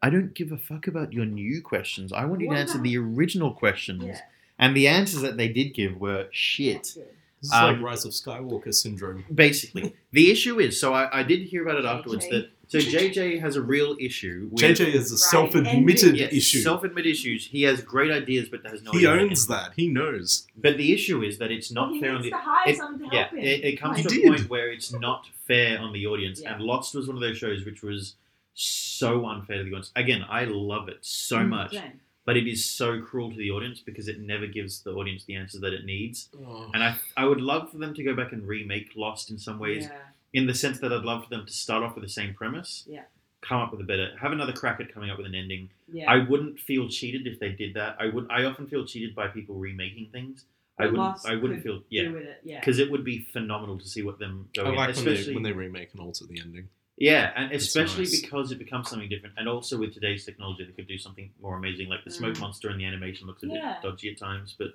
I don't give a fuck about your new questions. I want you What to answer the original questions. Yeah. And the answers that they did give were shit. Good. This is Um, like Rise of Skywalker syndrome. Basically, the issue is so I, I did hear about it afterwards that so JJ has a real issue. With, JJ is a Right, self-admitted yes, issue. self-admitted issues. He has great ideas, but has no. he idea. owns that. He knows. But the issue is that it's not he fair on the. to hire it- someone to yeah, help him. it, it comes He to did. a point where it's not fair on the audience, Yeah. and Lost was one of those shows which was so unfair to the audience. Again, I love it so Mm, much, same. but it is so cruel to the audience because it never gives the audience the answers that it needs. Oh. And I, I would love for them to go back and remake Lost in some ways, Yeah. in the sense that I'd love for them to start off with the same premise, Yeah. come up with a better, have another crack at coming up with an ending. Yeah. I wouldn't feel cheated if they did that. I would. I often feel cheated by people remaking things. I wouldn't. Lost I wouldn't feel. Yeah, with it. Yeah. because it would be phenomenal to see what them go. I in, like when they, especially when they remake and alter the ending. Yeah, and It's especially nice. because it becomes something different, and also with today's technology, they could do something more amazing. Like the smoke Mm. monster and the animation looks a Yeah. bit dodgy at times, but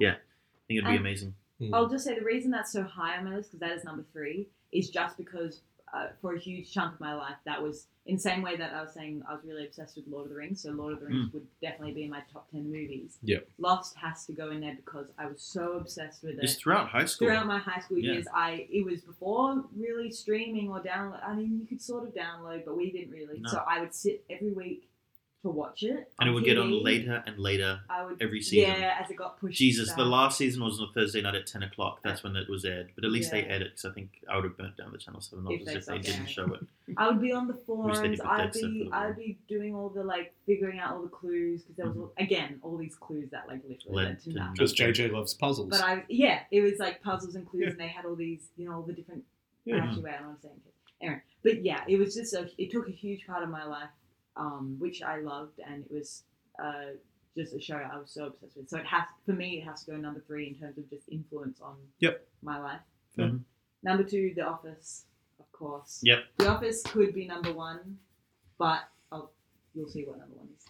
yeah, I think it'd be And- amazing. Hmm. I'll just say the reason that's so high on my list because that is number three is just because uh, for a huge chunk of my life that was in the same way that I was saying I was really obsessed with Lord of the Rings. So Lord of the Rings would definitely be in my top ten movies. Yep. Lost has to go in there because I was so obsessed with it. It's throughout high school. Throughout my high school Yeah. years, I it was before really streaming or download. I mean, you could sort of download, but we didn't really. No. So I would sit every week to watch it, and it would get on later and later. I would every season. Yeah, as it got pushed. Jesus, the last season was on a Thursday night at ten o'clock. That's when it was aired. But at least they Yeah. aired it because I think I would have burnt down the Channel Seven If they if they didn't show it. I would be on the forums. I'd be I'd be doing all the like figuring out all the clues because there was Mhm. again all these clues that like literally Led led to to nothing. Because JJ loves puzzles. But I yeah, it was like puzzles and clues, Yeah. and they had all these you know all the different. Yeah. Actually, wait, I don't want to say anything. Anyway, but yeah, it was just a it took a huge part of my life, um, which I loved, and it was uh, just a show I was so obsessed with. So it has for me it has to go number three in terms of just influence on Yep. my life. Mhm. Number two, The Office, of course. Yep. The Office could be number one, but I'll, you'll see what number one is.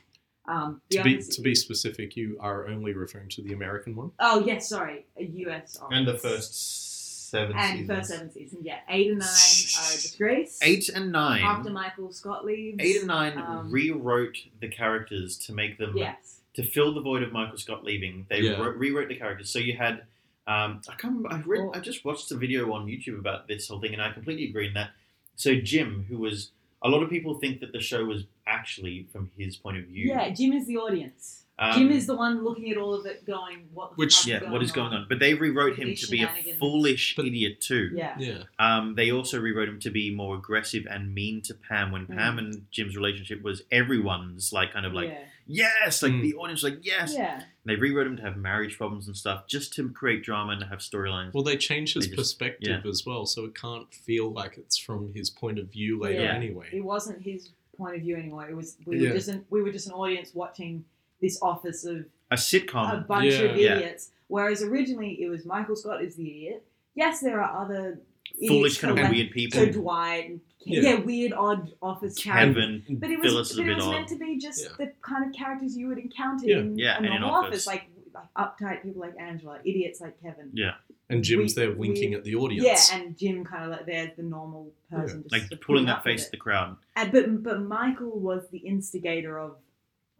Um, the to be to be specific, you are only referring to the American one. Oh yes, sorry, a US Office. And the first seven and seasons. first seven seasons. Yeah, eight and nine are a disgrace. Eight and nine. after Michael Scott leaves. Eight and nine Um, rewrote the characters to make them Yes. to fill the void of Michael Scott leaving. They Yeah. wrote, rewrote the characters. So you had, um, I can't. I read. Well- I just watched a video on YouTube about this whole thing, and I completely agree in that. So Jim, who was a lot of people think that the show was actually from his point of view. Yeah, Jim is the audience. Um, Jim is the one looking at all of it, going, "What the Which- yeah. is What is going on? But they rewrote him to be a foolish But- idiot too. Yeah. Yeah. Um, they also rewrote him to be more aggressive and mean to Pam when Mm. Pam and Jim's relationship was everyone's like kind of like yeah. yes, like Mm. the audience was like yes. yeah. And they rewrote him to have marriage problems and stuff just to create drama and have storylines. Well, they changed his They just- perspective as well, so it can't feel like it's from his point of view later Yeah. anyway. It wasn't his point of view anymore. It was we Yeah. were just an, we were just an audience watching this office of a sitcom. a bunch of Yeah. idiots. Whereas originally it was Michael Scott is the idiot. Yes, there are other foolish kind of like- weird people. So Dwight, and, Yeah. yeah. weird odd office characters. Kevin, But it was, Phyllis is but it bit was odd. meant to be just Yeah. the kind of characters you would encounter Yeah. in Yeah, a an normal office. office, like like uptight people like Angela, idiots like Kevin. Yeah. And Jim's We- there winking we- at the audience. Yeah, and Jim kind of like they're the normal person, just like pulling that face it. at the crowd. And, but but Michael was the instigator of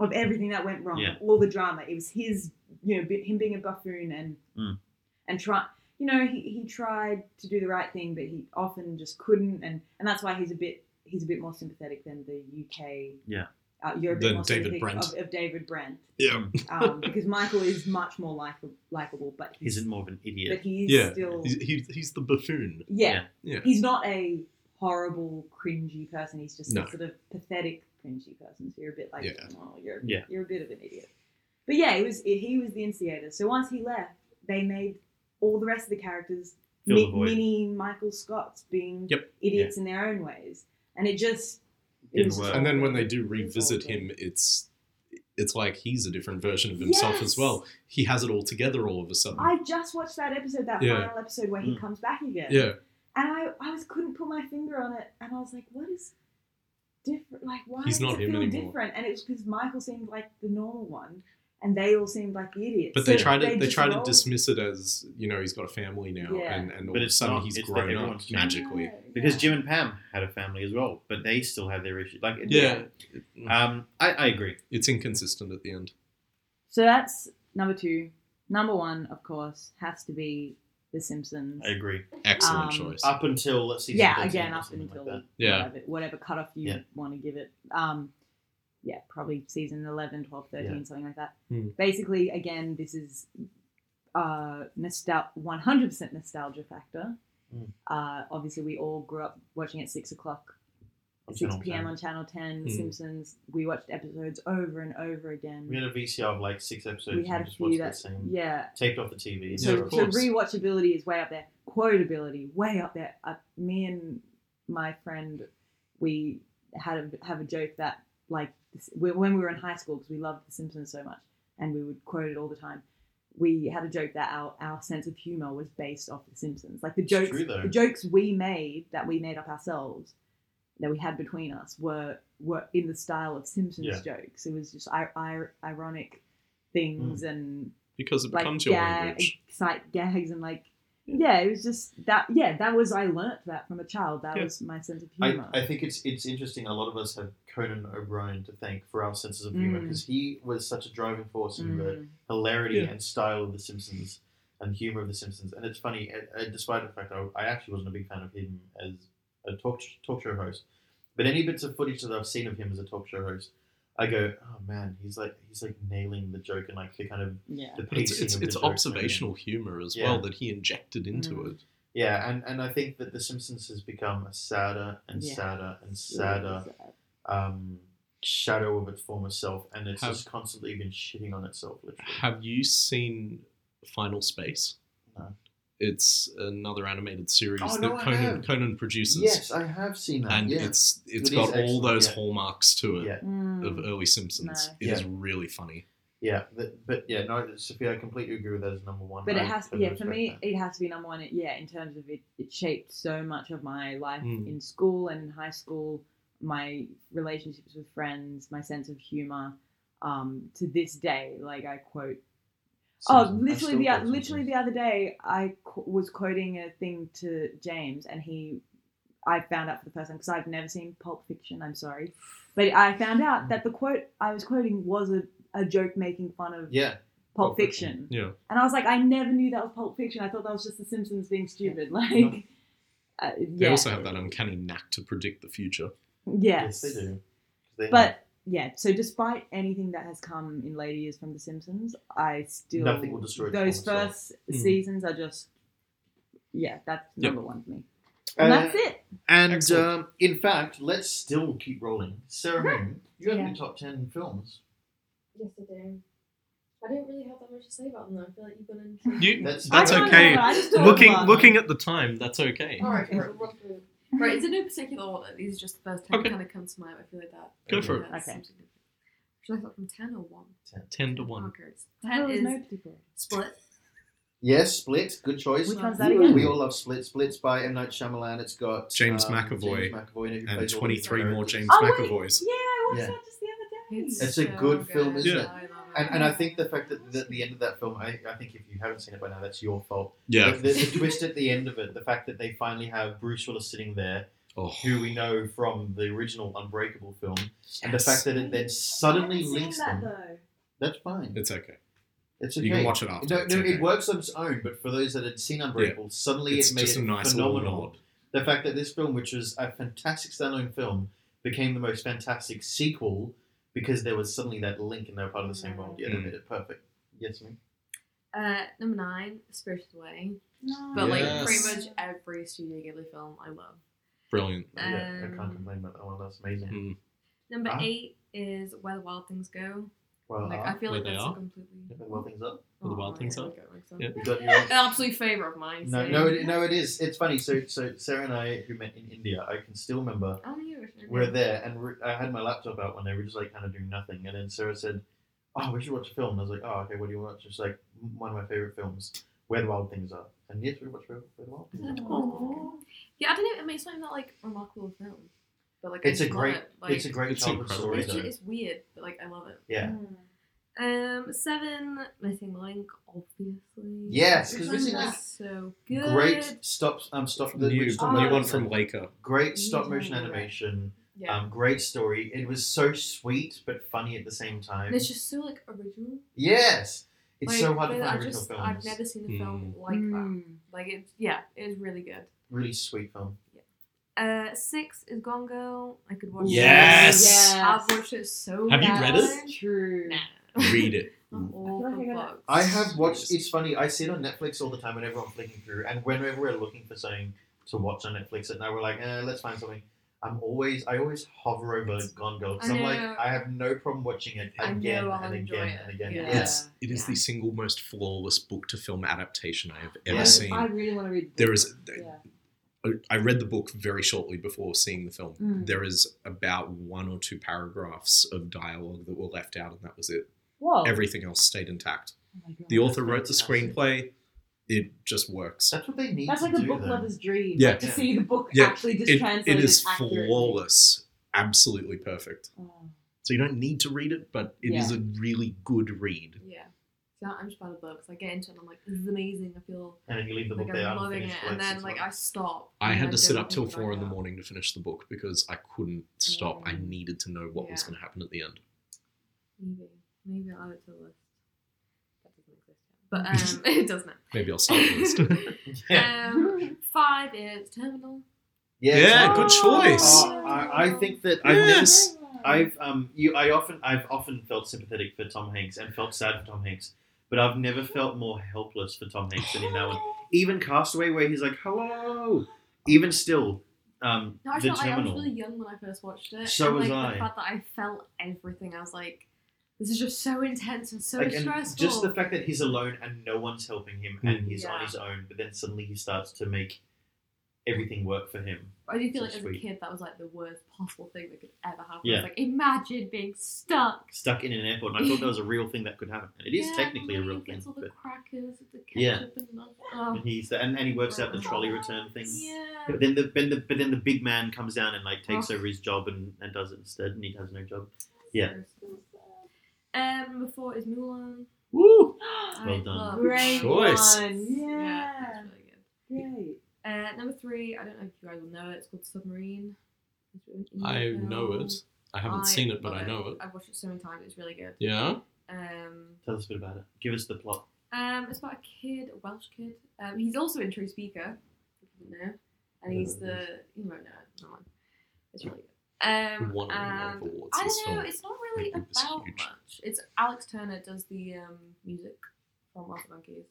of everything that went wrong, Yeah. all the drama. It was his, you know, him being a buffoon and Mm. and try, you know, he, he tried to do the right thing, but he often just couldn't, and and that's why he's a bit he's a bit more sympathetic than the UK. Yeah. Uh, you're a bit Than more David Brent. Of, of David Brent, Yeah. um, because Michael is much more like, likable, but he's, Isn't more of an idiot. but idiot. he's Yeah. still He's, he, he's the buffoon. yeah. Yeah. He's not a horrible, cringy person. He's just No. a sort of pathetic, cringy person. So you're a bit like, Yeah. oh, you're Yeah. you're a bit of an idiot. But yeah, it was he was the instigator. So once he left, they made all the rest of the characters mi- the mini Michael Scotts being Yep. idiots in their own ways, and it just it Didn't work. And then when they do revisit him, it's it's like he's a different version of himself as well. He has it all together all of a sudden. I just watched that episode, that Yeah. final episode where he Mm. comes back again. yeah. and I I was couldn't put my finger on it, and I was like, what is different? Like why He's does not it him feel anymore. different? And it was because Michael seemed like the normal one, and they all seemed like idiots. But they So try to they just try to rolled- dismiss it as you know he's got a family now, Yeah. and and all But of a it's sudden not, he's it's that grown up everyone's changed. magically. Yeah, Because yeah. Jim and Pam had a family as well, but they still have their issues. Like, Yeah, Um, I, I agree. it's inconsistent at the end. So that's number two. Number one, of course, has to be The Simpsons. I agree. Excellent Um, choice. Up until let's see. yeah, again, up until that. Yeah. whatever, whatever cutoff you Yeah. want to give it. Um, yeah, probably season 11, 12, 13, Yeah. something like that. Hmm. Basically, again, this is uh, nostal- 100% nostalgia factor. Hmm. Uh, obviously, we all grew up watching at 6 o'clock, On 6 p.m. 10. on Channel 10, The Hmm. Simpsons. We watched episodes over and over again. We had a VCR of like six episodes. We had a few that, same. yeah, Taped off the TV. so, Yeah, so rewatchability is way up there. Quotability, way up there. Uh, me and my friend, we had a, have a joke that like when we were in high school because we loved The Simpsons so much and we would quote it all the time. We had a joke that our, our sense of humor was based off The Simpsons. Like the jokes, true, the jokes we made that we made up ourselves, that we had between us, were were in the style of Simpsons Yeah. jokes. It was just I, I, ironic things Mm. and because it like becomes your gag, language. sight gags and like yeah it was just that yeah that was i learnt that from a child that Yeah. was my sense of humor I think it's it's interesting. A lot of us have Conan O'Brien to thank for our senses of humor Mm. because he was such a driving force in the Mm. hilarity Yeah. and style of The Simpsons and humor of The Simpsons. And it's funny, despite the fact I, I actually wasn't a big fan of him as a talk talk show host, but any bits of footage that I've seen of him as a talk show host, I go, oh man, he's like he's like nailing the joke and like the kind of yeah the But it's it's, of the it's jokes and everything. observational humor as Yeah. well that he injected into Mm. it. Yeah, and, and I think that The Simpsons has become a sadder and Yeah. sadder and sadder um, shadow of its former self, and it's Have- just constantly been shitting on itself. Literally. Have you seen Final Space? No. It's another animated series Oh, that no, I Conan. Conan produces. Yes, I have seen that. and yeah. it's it's It is got all those yeah. hallmarks to it yeah, Mm. of early Simpsons. No. It is Yeah. really funny. yeah, that, but yeah, no, Sophia, I completely agree with that as number one. but I it has totally yeah for me that. it has to be number one yeah in terms of it it shaped so much of my life Mm. in school and in high school my relationships with friends my sense of humor um to this day like i quote Oh, literally the literally Simpsons. the other day, I qu- was quoting a thing to James, and he, I found out for the first time because I've never seen Pulp Fiction. I'm sorry, but I found out that the quote I was quoting was a, a joke making fun of Yeah, Pulp, Pulp Fiction. Fiction. Yeah. and I was like, I never knew that was Pulp Fiction. I thought that was just The Simpsons being stupid. Like, No. uh, They also have that uncanny knack to predict the future. yes, yes, they do. 'Cause they know. But yeah, so despite anything that has come in later years from The Simpsons, I still Nothing will destroy those former first Mm. seasons are just yeah, that's Yep. number one for me. And Uh, that's it. And um, in fact, let's still keep rolling. Sarah Moon, you have Yeah. your top ten films. Yes, I do. I don't really have that much to say about them though. I feel like you've gone into. You, That's- that's okay. remember, I just don't Looking looking at the time, that's okay. Alright, okay, right, we'll run through. Right, is it no particular order? These are just the first ten Okay. kind of come to mind. I feel like that. Go for that it. Okay. seems significant. Should I start from ten or one? Ten to one. Okay, ten thought is no particular. Split. Yes, Split, good choice. Which one's that we, again? we all love Split. Split's by M Night Shyamalan. It's got James um, McAvoy James McAvoy in it, who And plays all the 23 more characters. James Oh, wait. McAvoys. Yeah, I watched Yeah. that just the other day. It's, It's a so good film, isn't it? I love it. And, and I mm-hmm. think the fact that the, the end of that film, I, I think if you haven't seen it by now, that's your fault. Yeah. The, the, the twist at the end of it, the fact that they finally have Bruce Willis sitting there, Oh, who we know from the original Unbreakable film, and the yes. fact that it then suddenly I haven't seen links that, them. though. That's fine. It's okay. It's okay. You can watch it after. No, it's no, okay. it works on its own, but for those that had seen Unbreakable, suddenly It's it made just it a nice little phenomenal. nod. The fact that this film, which was a fantastic standalone film, became the most fantastic sequel because there was suddenly that link and they were part of the same world. Yeah, they made it perfect. Yes, me. Uh, number nine, Spirited Away. No. But like Yes. pretty much every Studio Ghibli film I love. Brilliant. Yeah, I can't Um, complain about that one. That's amazing. Mm. Number Ah. eight is Where the Wild Things Go. Well, Like I feel Where like they that's are? a completely well, things up. Where the Wild Oh, Things yeah, Are? okay, makes sense. Yeah. You got your own. An absolute favourite of mine. No, so- no, it, no, it is. It's funny. So, so Sarah and I, who met in India, I can still remember Oh, you were sure. we're there, and we're, I had my laptop out one day. We were just like kind of doing nothing, and then Sarah said, "Oh, we should watch a film." And I was like, "Oh, okay. What do you watch?" She's like, "One of my favorite films, Where the Wild Things Are." And yes, we watched Where, Where the Wild Things Are. Oh. Yeah, I don't know. It makes not even that like remarkable film, but like It's I a great, it. Like, it's a great It's childhood story It's, it's weird, but like I love it. Yeah. Mm. Um, seven missing link, obviously. Yes, because This Missing one Link- so good. Great stop, um, stop the new, which stop new one motion- from Laika. Great stop Yeah. motion animation. Yeah, Um, great story. It was so sweet but funny at the same time. and it's just so like original. yes, it's like, so hard to find original just, films. I've never seen a film Mm. like that. Mm. Like it's yeah, it is really good. Really sweet film. Uh, six is Gone Girl. I could watch. Yes! It. Yes. I've watched it so. Have you read it? True. Nah. Read it. Not all I the I books. I have watched. It's funny. I see it on Netflix all the time whenever I'm flicking through, and whenever we're looking for something to watch on Netflix, and now we're like, eh, let's find something. I'm always, I always hover over Gone Girl because I I'm like. I have no problem watching it I know again and enjoy again it. and again. Yeah. It's it is Yeah. the single most flawless book to film adaptation I have ever Yeah. seen. I really want to read. There is Yeah. I read the book very shortly before seeing the film. Mm. There is about one or two paragraphs of dialogue that were left out, and that was it. Whoa. Everything else stayed intact. Oh God. The author wrote the screenplay. It just works. That's what they need That's to like a book though. lover's dream. Yeah. Like, to Yeah. see the book Yeah, actually just It, translated it is accurately. flawless, absolutely perfect. Oh. So you don't need to read it, but it is Yeah. a really good read. Yeah. So I'm just bad at books. I get into it and I'm like, this is amazing. I feel And then you leave the book like there I'm loving it, and then six like I stop. I had to sit up till four in the morning to finish the book because I couldn't stop. I Mm. needed to know what was going to happen at the end. Maybe, maybe I'll add it to the list. That doesn't exist yet, but um, it does now. Maybe I'll start the list. Yeah. Um, five is Terminal. Yeah, Yeah, so- good choice. Oh, I, I think that I've never Yes. I've um you I often I've often felt sympathetic for Tom Hanks and felt sad for Tom Hanks, but I've never felt more helpless for Tom Hanks than in that one. Even Castaway, where he's like, "Hello," even still, um, No, I the felt like I was terminal. really young when I first watched it. So and, was like, I. The fact that I felt everything, I was like, this is just so intense and so like, and stressful. just the fact that he's alone and no one's helping him and Mm. he's on his own, but then suddenly he starts to make everything worked for him. I do feel so like as a kid, that was like the worst possible thing that could ever happen. Yeah. It's like imagine being stuck. Stuck in an airport, and I thought that was a real thing that could happen. And it is Yeah, technically a real he thing, all the but crackers with the Yeah. and the, oh. and he's and, and he works out the trolley return thing. Yeah. But then the, then the but then the big man comes down and like takes Oh. over his job and, and does it instead, and he has no job. Yeah. Um, number four is Mulan. Woo! Well done. Great Choice. one. Yeah, Yeah. it's really good. Great. Uh, number three, I don't know if you guys will know it. It's called Submarine. It's I film. know it. I haven't seen it, but love I know it. I've watched it so many times. It's really good. Yeah. Um, Tell us a bit about it. Give us the plot. um, it's about a kid, a Welsh kid. Um, he's also in True Speaker, if you didn't know, and he's the you won't know it. No one. It's really good. Um, Won a lot of and awards, I don't know. It's not really about huge. much. It's Alex Turner does the um, music from Wild Monkeys.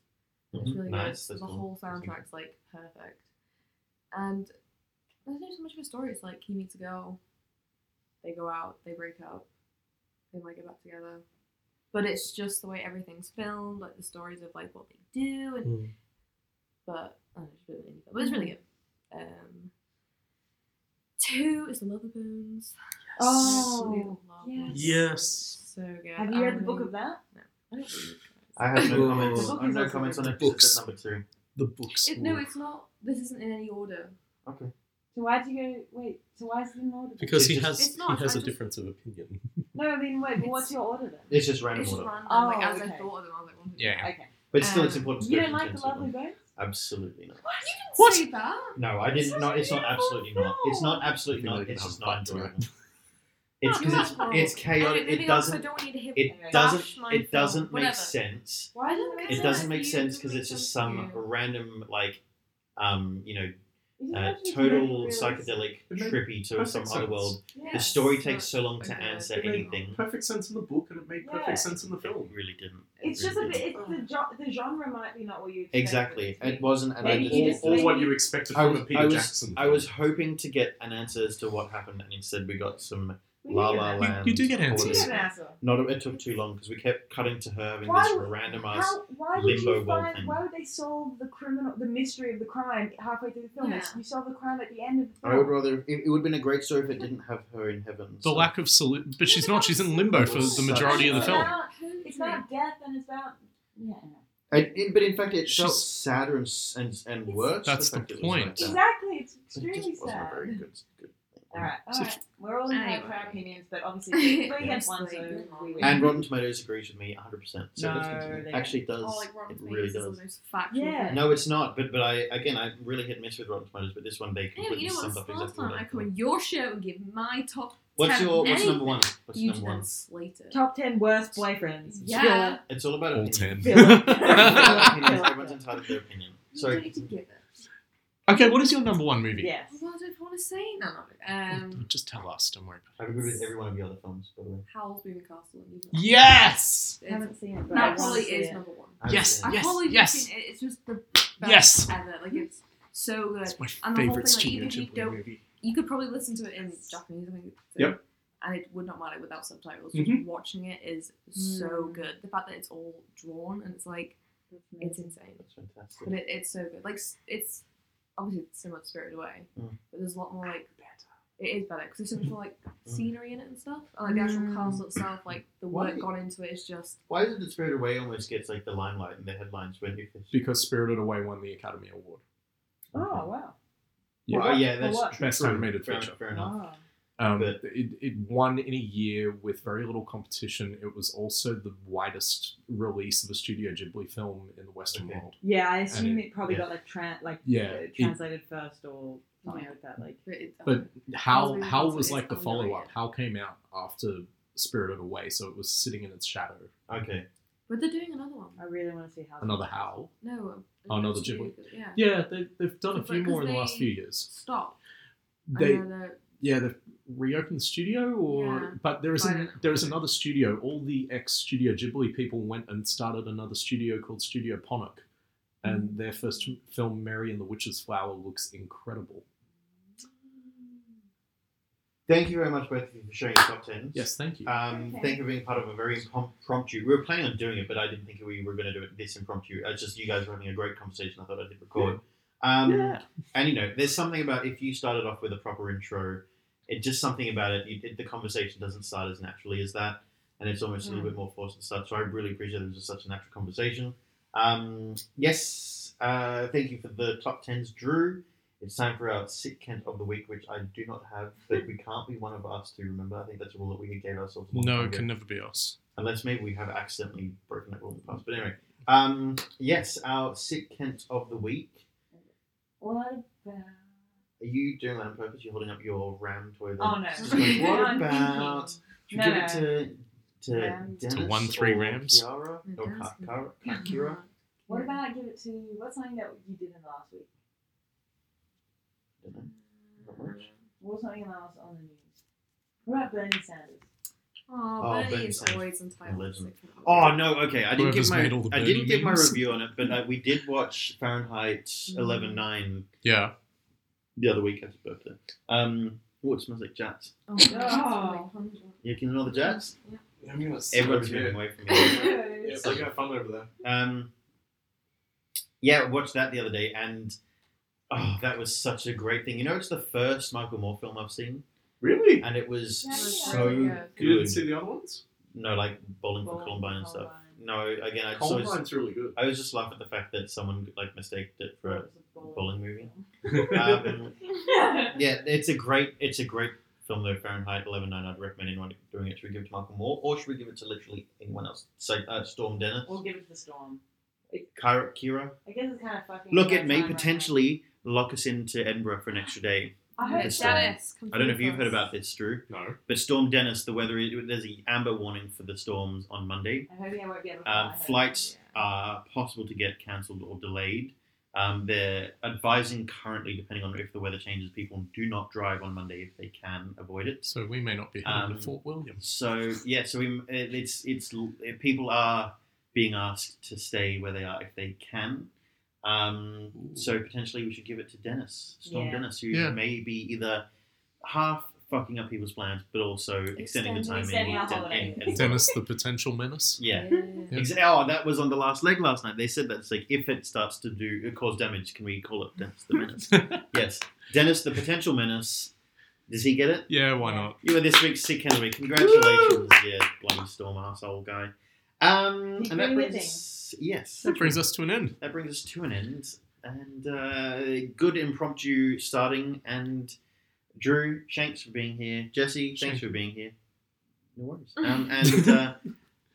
It's Mhm. really Nice, good. that's The cool. whole soundtrack's like perfect. And there's not so much of a story. It's like he meets a girl, they go out, they break up, they might get back together. But it's just the way everything's filmed, like the stories of like what they do, and Mm. but I don't know, it's a bit indie film, but it's really good. Um, two is the Lovely Bones. Oh, Absolutely love yes. Yes. so good. Have you read the Um, book of that? No, I don't read it. I have no Oh. comments. I have no comments on very it. good. 'cause it's Books. number two. The books. It, no, it's not. This isn't in any order. Okay. So why do you go? Wait. So why is it in order? because he has It's he not, has I a just- difference of opinion. No, I mean, wait. But what's your order then? It's just random It's just order. random. Oh, like as I thought of them, I was like, one, two, Yeah. Okay. But still, Um, it's important. to You go don't like the intensely Lovely one. Bones? Absolutely not. What? You didn't What? say that. No, I It's didn't. such Not. It's not beautiful absolutely not. It's not film. absolutely not. It's just not to enjoyable. It's because it's No. it's chaotic. Maybe It doesn't. don't need to hit It doesn't. It doesn't make sense. Why doesn't it make It sense? doesn't make sense because it's just some random like, um, you know, uh, total psychedelic trippy to perfect some other world. Yeah. The story takes so long to Okay. answer It made anything. perfect sense in the book, and it made perfect Yeah. sense in the It film. really didn't. It's It just a really bit. didn't. It's the, jo- the genre might be not what you expected Exactly. it. It wasn't, and Maybe I just, just- Or, what you expected I from was, a Peter I was, Jackson. I was hoping to get an answer as to what happened, and instead we got some We La did La get You- Land. you do get We answers. did quality. get an answer. Not it took too long because we kept cutting to her having Why this would- random. How, why would limbo you world find? thing. Why would they solve the criminal, the mystery of the crime halfway through the film? Yeah. You solve the crime at the end of the I film. would rather. It, it would have been a great story if it didn't have her in heaven. The so- lack of solu- but she's not. She's in limbo for the majority of the It's film. about, it's about death and it's about yeah. And- in- but in fact, it felt She's- sadder and s- and, and worse. That's the fact it was like point. that. Exactly. It's But it Extremely just wasn't a sad. very good. good All right, all So- right. We're all entitled to our Anyway. opinions, but obviously we're against one, so we win. And Rotten Tomatoes agrees with me 100%. So let's No, continue. they Actually, it oh, does. Oh, like Rotten it Tomatoes really is the does. most factual Yeah. No, it's not. But but I again, I really hit and miss with Rotten Tomatoes. But this one they Yeah, but completely you know what? summed This up last exactly time what I I come on your show and give my top What's 10 your what's anything. number one? What's You number one? then slate it. Top ten worst boyfriends. Yeah. It's all about All opinion. ten. Fill it. It's all about Fill opinions. it. Everyone's entitled to their opinion. You So don't need to give it. Okay, what is your number one movie? Yes. What do I want to say? No, no. Um, Just tell us. Don't worry. I agree with every one of the other films, by the way. Howl's Moving Castle. And Yes. I haven't seen it, but I That want probably to see is it. number one. I haven't Yes, seen it. I've yes, probably yes. seen it. It's just the best Yes. ever. Like it's so good. It's my And the whole favorite thing, like, Studio even if you Ghibli don't- movie. You could probably listen to it in Japanese. I think. so. Yep. And it would not matter without subtitles. Just Mhm. watching it is so Mm. good. The fact that it's all drawn and it's like it's insane. That's fantastic. But it, it's so good. Like s- it's obviously it's similar to Spirited Away, Mm. but there's a lot more like better. it is better because there's so much more like scenery in it and stuff. And like the actual Mm. castle itself, like the Why- work gone into it is just Why is it that Spirited Away almost gets like the limelight and the headlines when you fish? Because Spirited Away won the Academy Award. Oh wow. Yeah. Well, yeah, that's. Best animated fair, feature. Fair enough. Wow. Um, But- it, it won in a year with very little competition. It was also the widest release of a Studio Ghibli film in the Western Okay. world. Yeah, I assume it- it probably yeah. got like tran like Yeah, uh, it- translated first or something like that. Like it, But Howl's how Moving how was like the follow up? How came out after Spirited Away, so it was sitting in its shadow. Okay. but they're doing another one. I really want to see how Another how? No. um, Oh, another it's Ghibli. Yeah. Yeah, they, they've done a few more in the last few years. Stop. They I know yeah they've reopened the studio or Yeah. but there is an, there is another studio. All the ex Studio Ghibli people went and started another studio called Studio Ponoc, and Mm. their first film Mary and the Witch's Flower looks incredible. Thank you very much, both of you, for sharing your top tens. Yes, thank you. Um, Okay. Thank you for being part of a very impromptu. We were planning on doing it, but I didn't think we were going to do it this impromptu. It's just you guys were having a great conversation. I thought I did record. Um, Yeah. And you know, there's something about if you started off with a proper intro, it just something about it. You, it the conversation doesn't start as naturally as that, and it's almost a little Mm. bit more forced to start. So I really appreciate it was just such a natural conversation. Um, yes, uh, thank you for the top tens, Drew. It's time for our sick Kent of the week, which I do not have, but we can't be one of us to remember. I think that's a rule that we gave ourselves. a No, time it can never be us. Unless maybe we have accidentally broken that rule in the past. But anyway, um, yes, our sick Kent of the week. what about? Are you doing that on purpose? You're holding up your Ram toy. There. Oh no. Just going, what about? Should we No, give no. it to to Ram. To one, three or Rams? Ciara No, or Dennis Ka- Ka- Ciara? What about I give it to what's something that you did in the last week? Don't know. Not much. What was something else on the news? What about Bernie Sanders? Oh, Oh, Bernie Bernie is Sanders. always entitled. to Legend. sick of it. Oh no, okay. I didn't Whoever's give my made all the I didn't Bernie give my review on it, but uh, we did watch Fahrenheit Mm. 11.9 Yeah. The other week as his birthday. Um, oh, it smells like jats. Oh, oh. You can smell the jats? I'm gonna Everyone's over moving away from me. Yeah, so you have fun over there. Um, yeah, I watched that the other day, and oh, that was such a great thing. You know, it's the first Michael Moore film I've seen, Really? and it was Yeah, so yeah. You good. didn't see the other ones? No, like Bowling for Bowling Columbine and stuff. Columbine. No, again, I just always, Columbine's really good. I was just laughing at the fact that someone like mistaked it for a It was a bowling movie. Um, yeah, it's a great, it's a great film though. Fahrenheit 11.9. I'd recommend anyone doing it. Should we give it to Michael Moore, or should we give it to literally anyone else? Say uh, Storm Dennis, We'll give it to the storm. Ciara, Ciara. I guess it's kind of fucking. Look, at me may time right now. potentially lock us into Edinburgh for an extra day. I hope It's, uh, Dennis, I don't know if you've heard about this, Drew, No. but Storm Dennis, the weather is, there's an amber warning for the storms on Monday. I hope I won't be able to. Um, fly. flights are possible to get cancelled or delayed. Um, they're advising currently, depending on if the weather changes, people do not drive on Monday if they can avoid it. So we may not be heading Um, to Fort William. So yeah, so we, it's it's people are being asked to stay where they are if they can. Um, so potentially we should give it to Dennis, Storm Yeah. Dennis, who Yeah. may be either half fucking up people's plans, but also extending the time extending in, our in- holiday. in- in- Dennis, the potential menace. Yeah. Yeah. Yeah. Exa- Oh, that was on the last leg last night. They said that it's like if it starts to do cause damage, can we call it Dennis the Menace? yes, Dennis the potential menace. Does he get it? Yeah, why not? You are this week's sick Henry. Congratulations, yeah, bloody storm asshole guy. Um, Keep and that doing your brings yes, That brings us to an end. that brings us to an end. and uh, good impromptu starting. And Drew, thanks for being here. Jesse, thanks for being here. No worries. Um, and uh,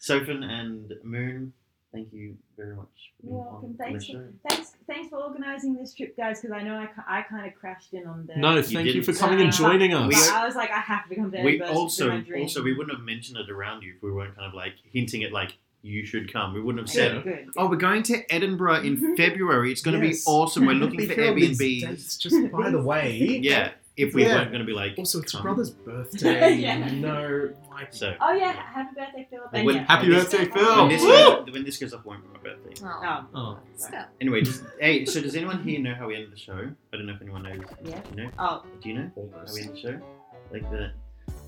Sophin and Moon, thank you very much. for You're on welcome. the Thanks for, thanks, thanks for organising this trip, guys. Because I know I, I kind of crashed in on the. No, thank you, didn't for say coming and joining But us. I was like, I have to come to We also, been my dream. also, we wouldn't have mentioned it around you if we weren't kind of like hinting at like you should come. We wouldn't have Good, said, good. "Oh, we're going to Edinburgh in February. It's going to be awesome. We're looking for here on Airbnbs." Just by the way. Yeah, if we Yeah. weren't going to be like, Also, it's your come. brother's birthday. Yeah. No, like, So Oh yeah, happy birthday, Philip. Well, And when- yeah. Happy when birthday, this, Phil! When this, Woo! goes, when this goes up, won't be my birthday. Oh. Oh, Oh. Still. Anyway, just, hey, so does anyone here know how we ended the show? I don't know if anyone knows. yeah. Do you know? Oh, Do you know how Almost. we ended the show? Like the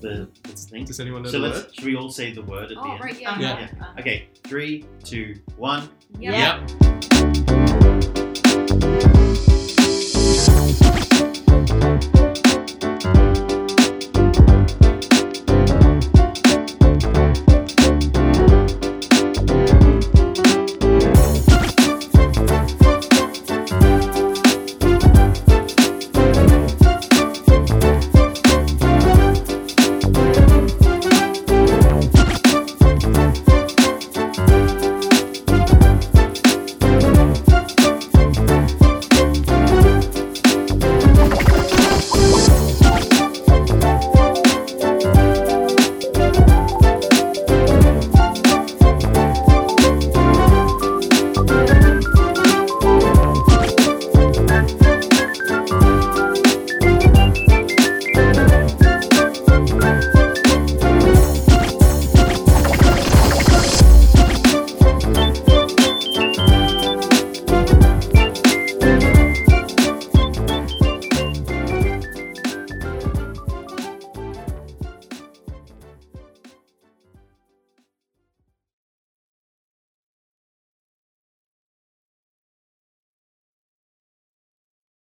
the, the thing. Does anyone know So the let's word? should we all say the word at the Oh, end? right, yeah. Yeah. uh-huh. Okay, three, two, one. Yeah. Yep.